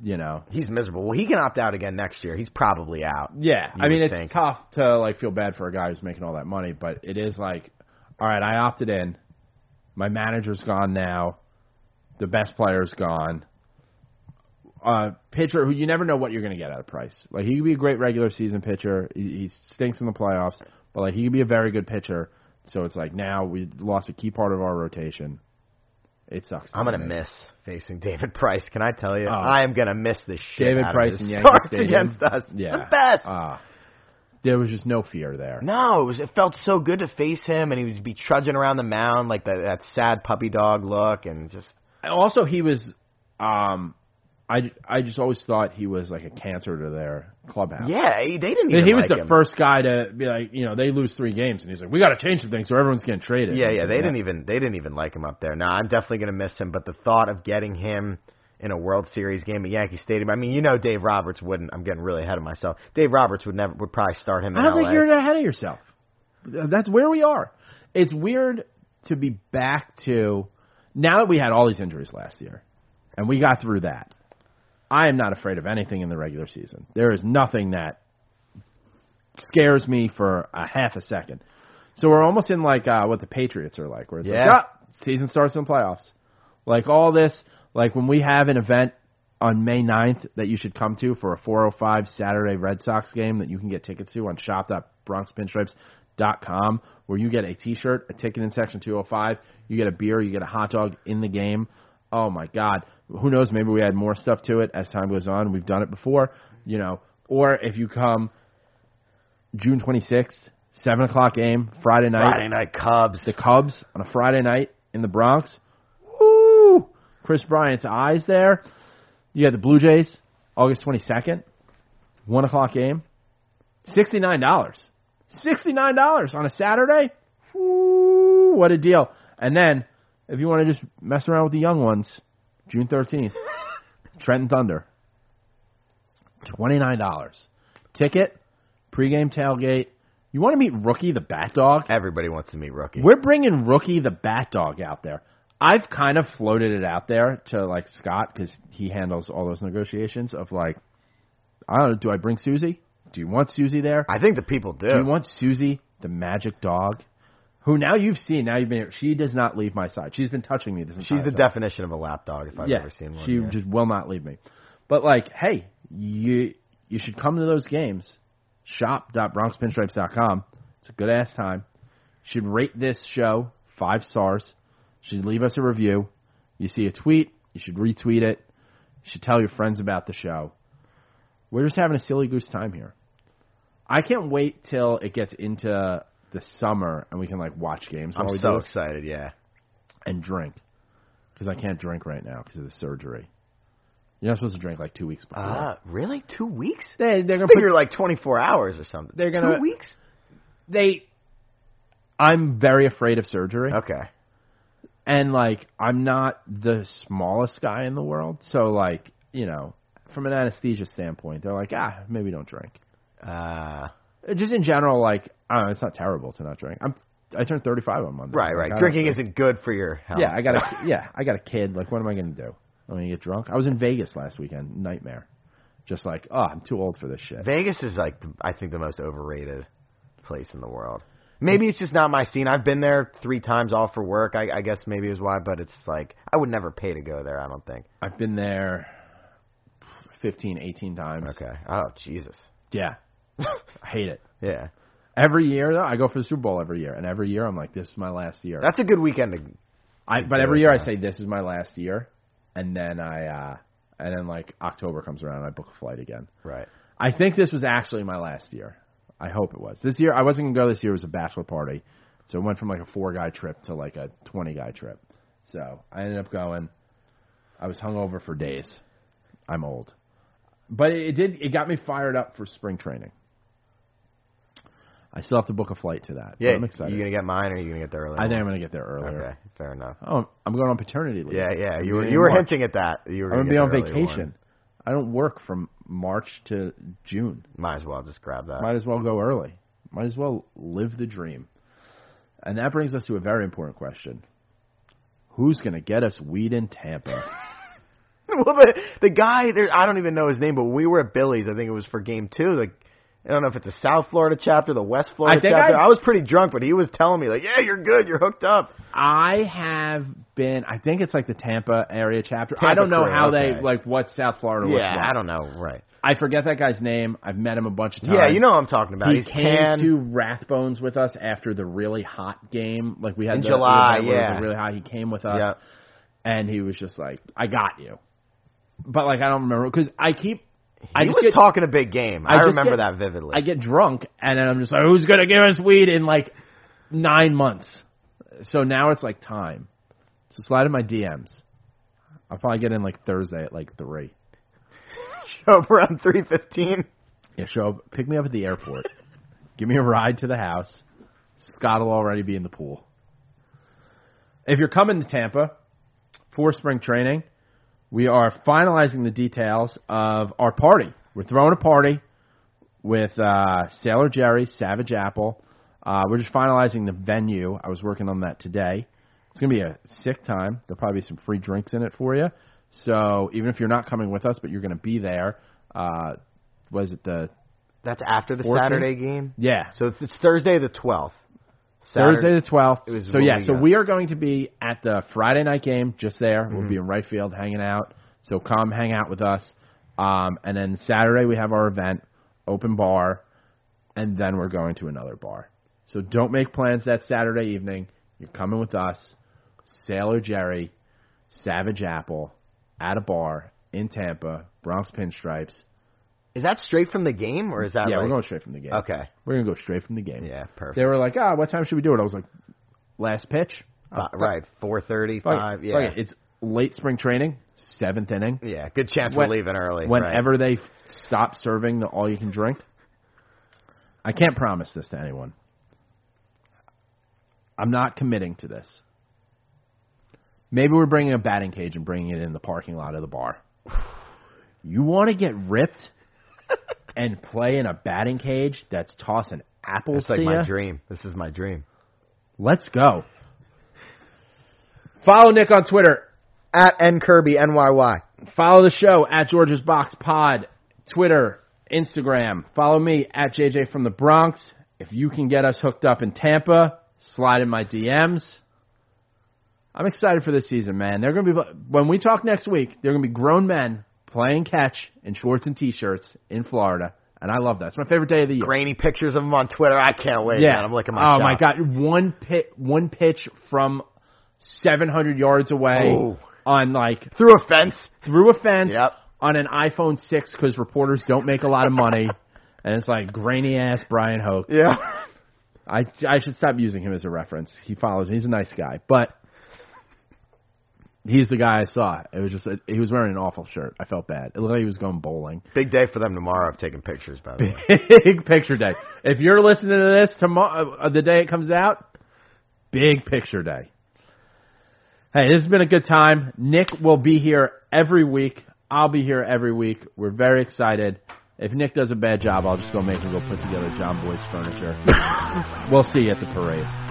you know. He's miserable. Well, he can opt out again next year. He's probably out. Yeah. You I mean, would it's think. tough to like feel bad for a guy who's making all that money, but it is like, all right, I opted in. My manager's gone now. The best player's gone. Uh, pitcher who you never know what you're going to get at a price. Like he could be a great regular season pitcher. He, he stinks in the playoffs, but like he could be a very good pitcher. So it's like now we lost a key part of our rotation. It sucks. I'm gonna miss facing David Price. Can I tell you? Oh. I am gonna miss this shit. David out of Price his and Yankee starts Stadium against us. Yeah, the best. Ah, there was just no fear there. No, it was. It felt so good to face him, and he would be trudging around the mound like that, that sad puppy dog look, and just Also, he was. Um, I I just always thought he was like a cancer to their clubhouse. yeah, he, they didn't. Even. He was like the him. first guy to be like, you know, they lose three games, and he's like, we got to change some things, so everyone's getting traded. Yeah, yeah, they didn't even they didn't even like him up there. No, I'm definitely gonna miss him. But the thought of getting him in a World Series game at Yankee Stadium. I mean, you know, Dave Roberts wouldn't. I'm getting really ahead of myself. Dave Roberts would never would probably start him in I don't LA. think you're ahead of yourself. That's where we are. It's weird to be back to now that we had all these injuries last year, and we got through that. I am not afraid of anything in the regular season. There is nothing that scares me for a half a second. So we're almost in like uh, what the Patriots are like, where it's Yeah. like, ah, season starts in the playoffs. Like all this, like when we have an event on May 9th that you should come to for a 405 Saturday Red Sox game that you can get tickets to on shop.bronxpinstripes.com where you get a t-shirt, a ticket in section 205, you get a beer, you get a hot dog in the game. Oh my god. Who knows, maybe we add more stuff to it as time goes on. We've done it before, you know. Or if you come June 26th, 7 o'clock game, Friday night. Friday night Cubs. The Cubs on a Friday night in the Bronx. Woo! Kris Bryant's eyes there. You got the Blue Jays, August 22nd, 1 o'clock game. $69. $69 on a Saturday? Woo! What a deal. And then, if you want to just mess around with the young ones, June 13th, Trenton Thunder. $29. Ticket, pregame tailgate. You want to meet Rookie the Bat Dog? Everybody wants to meet Rookie. We're bringing Rookie the Bat Dog out there. I've kind of floated it out there to like Scott because he handles all those negotiations of like, I don't know, do I bring Susie? Do you want Susie there? I think the people do. Do you want Susie the Magic Dog? Who now you've seen, now you've been here. She does not leave my side. She's been touching me this entire She's the time. definition of a lap dog if I've yeah, ever seen one. She yeah. just will not leave me. But like, hey, you you should come to those games. Shop.bronxpinstripes.com. It's a good ass time. You should rate this show five stars. You should leave us a review. You see a tweet, you should retweet it. You should tell your friends about the show. We're just having a silly goose time here. I can't wait till it gets into the summer and we can like watch games I'm so excited. Yeah. and drink because I can't drink right now because of the surgery. You're not supposed to drink like two weeks before. Uh, really? Two weeks? they they're gonna put, figure like 24 hours or something. They're gonna- Two weeks? they. I'm very afraid of surgery, Okay. and like I'm not the smallest guy in the world, so like you know, from an anesthesia standpoint, they're like, ah, maybe don't drink. Uh, Just in general, like I don't know, it's not terrible to not drink. I'm I turned 35 on Monday. right, right. Drinking isn't good for your health. Yeah, I got a yeah, I got a kid. Like, what am I going to do? I'm going to get drunk. I was in Vegas last weekend. Nightmare. Just like, oh, I'm too old for this shit. Vegas is like, the- I think, the most overrated place in the world. Maybe it's just not my scene. I've been there three times, all for work. I, I guess maybe is why, but it's like I would never pay to go there. I don't think. I've been there 15, 18 times. Okay. Oh Jesus. Yeah. I hate it. Yeah. Every year, though, I go for the Super Bowl every year, and every year I'm like, this is my last year. That's a good weekend to. I, but every year I say this is my last year, and then I, uh, and then like October comes around, and I book a flight again. Right. I think this was actually my last year. I hope it was. This year, I wasn't gonna go. This year it was a bachelor party, so it went from like a four guy trip to like a twenty guy trip. So I ended up going. I was hungover for days. I'm old, but it did. It got me fired up for spring training. I still have to book a flight to that. Yeah, I'm excited. You gonna get mine, or are you gonna get there early? I think I'm gonna get there earlier. Okay, fair enough. Oh, I'm going on paternity leave. Yeah, yeah. You were you were March. hinting at that. You were I'm gonna get be on vacation. one. I don't work from March to June. Might as well just grab that. Might as well go early. Might as well live the dream. And that brings us to a very important question. Who's going to get us weed in Tampa? well, the the guy there, I don't even know his name, but we were at Billy's, I think it was for game two. Like, I don't know if it's the South Florida chapter, the West Florida I think chapter. I- I was pretty drunk, but he was telling me like, "Yeah, you're good, you're hooked up." I have been. I think it's like the Tampa area chapter. I don't know crew, how okay. they like what South Florida was. yeah. I don't know, right? I forget that guy's name. I've met him a bunch of times. Yeah, you know what I'm talking about. He He's came tan. to Rathbones with us after the really hot game. Like we had In the, July, the event it was yeah. really hot. He came with us, Yeah. and he was just like, "I got you," but like I don't remember because I keep. I was get, talking a big game. I, I remember get- that vividly. I get drunk, and then I'm just like, "Who's gonna give us weed in like nine months?" So now it's like time. So slide in my DMs. I'll probably get in like Thursday at like three. show up around three fifteen. Yeah, show up, pick me up at the airport. Give me a ride to the house. Scott will already be in the pool. If you're coming to Tampa for spring training, we are finalizing the details of our party. We're throwing a party with uh, Sailor Jerry, Savage Apple. Uh, we're just finalizing the venue. I was working on that today. It's going to be a sick time. There'll probably be some free drinks in it for you. So even if you're not coming with us, but you're going to be there, uh, was it the That's after the 14th? Saturday game. yeah So it's, it's Thursday the twelfth. Thursday the twelfth. So yeah, so we are going to be at the Friday night game, just there. Mm-hmm. We'll be in right field, hanging out. So come hang out with us. Um, and then Saturday we have our event, open bar, and then we're going to another bar. So don't make plans that Saturday evening. You're coming with us, Sailor Jerry, Savage Apple, at a bar in Tampa, Bronx Pinstripes. Is that straight from the game, or is that yeah, like, we're going straight from the game. Okay. We're gonna go straight from the game. Yeah, perfect. They were like, ah, what time should we do it? I was like, last pitch. Uh, right, four thirty five. Yeah. It's late spring training, seventh inning. yeah. Good chance When- we're leaving early. Whenever they f- stop serving the all you can drink, I can't promise this to anyone. I'm not committing to this. Maybe we're bringing a batting cage and bringing it in the parking lot of the bar. You want to get ripped and play in a batting cage that's tossing apples It's like to my ya? dream. This is my dream. Let's go. Follow Nick on Twitter At N Kirby NYY. Follow the show at George's Box Pod, Twitter, Instagram. Follow me at JJ from the Bronx. If you can get us hooked up in Tampa, slide in my DMs. I'm excited for this season, man. They're going to be when we talk next week. They're going to be grown men playing catch in shorts and t-shirts in Florida, and I love that. It's my favorite day of the year. Grainy pictures of him on Twitter. I can't wait. Yeah, man. I'm licking my oh my god, one pit, one pitch from 700 yards away Oh. on like Through a fence. through a fence Yep. on an iPhone 6 because reporters don't make a lot of money. and it's like grainy ass Bryan Hoch. Yeah. I, I should stop using him as a reference. He follows me. He's a nice guy. But he's the guy I saw. It was just, a, he was wearing an awful shirt. I felt bad. It looked like he was going bowling. Big day for them tomorrow. I've taken pictures, by the way. Big picture day. If you're listening to this tomorrow, uh, the day it comes out, big picture day. Hey, this has been a good time. Nick will be here every week. I'll be here every week. We're very excited. If Nick does a bad job, I'll just go make him go put together John Boy's furniture. we'll see you at the parade.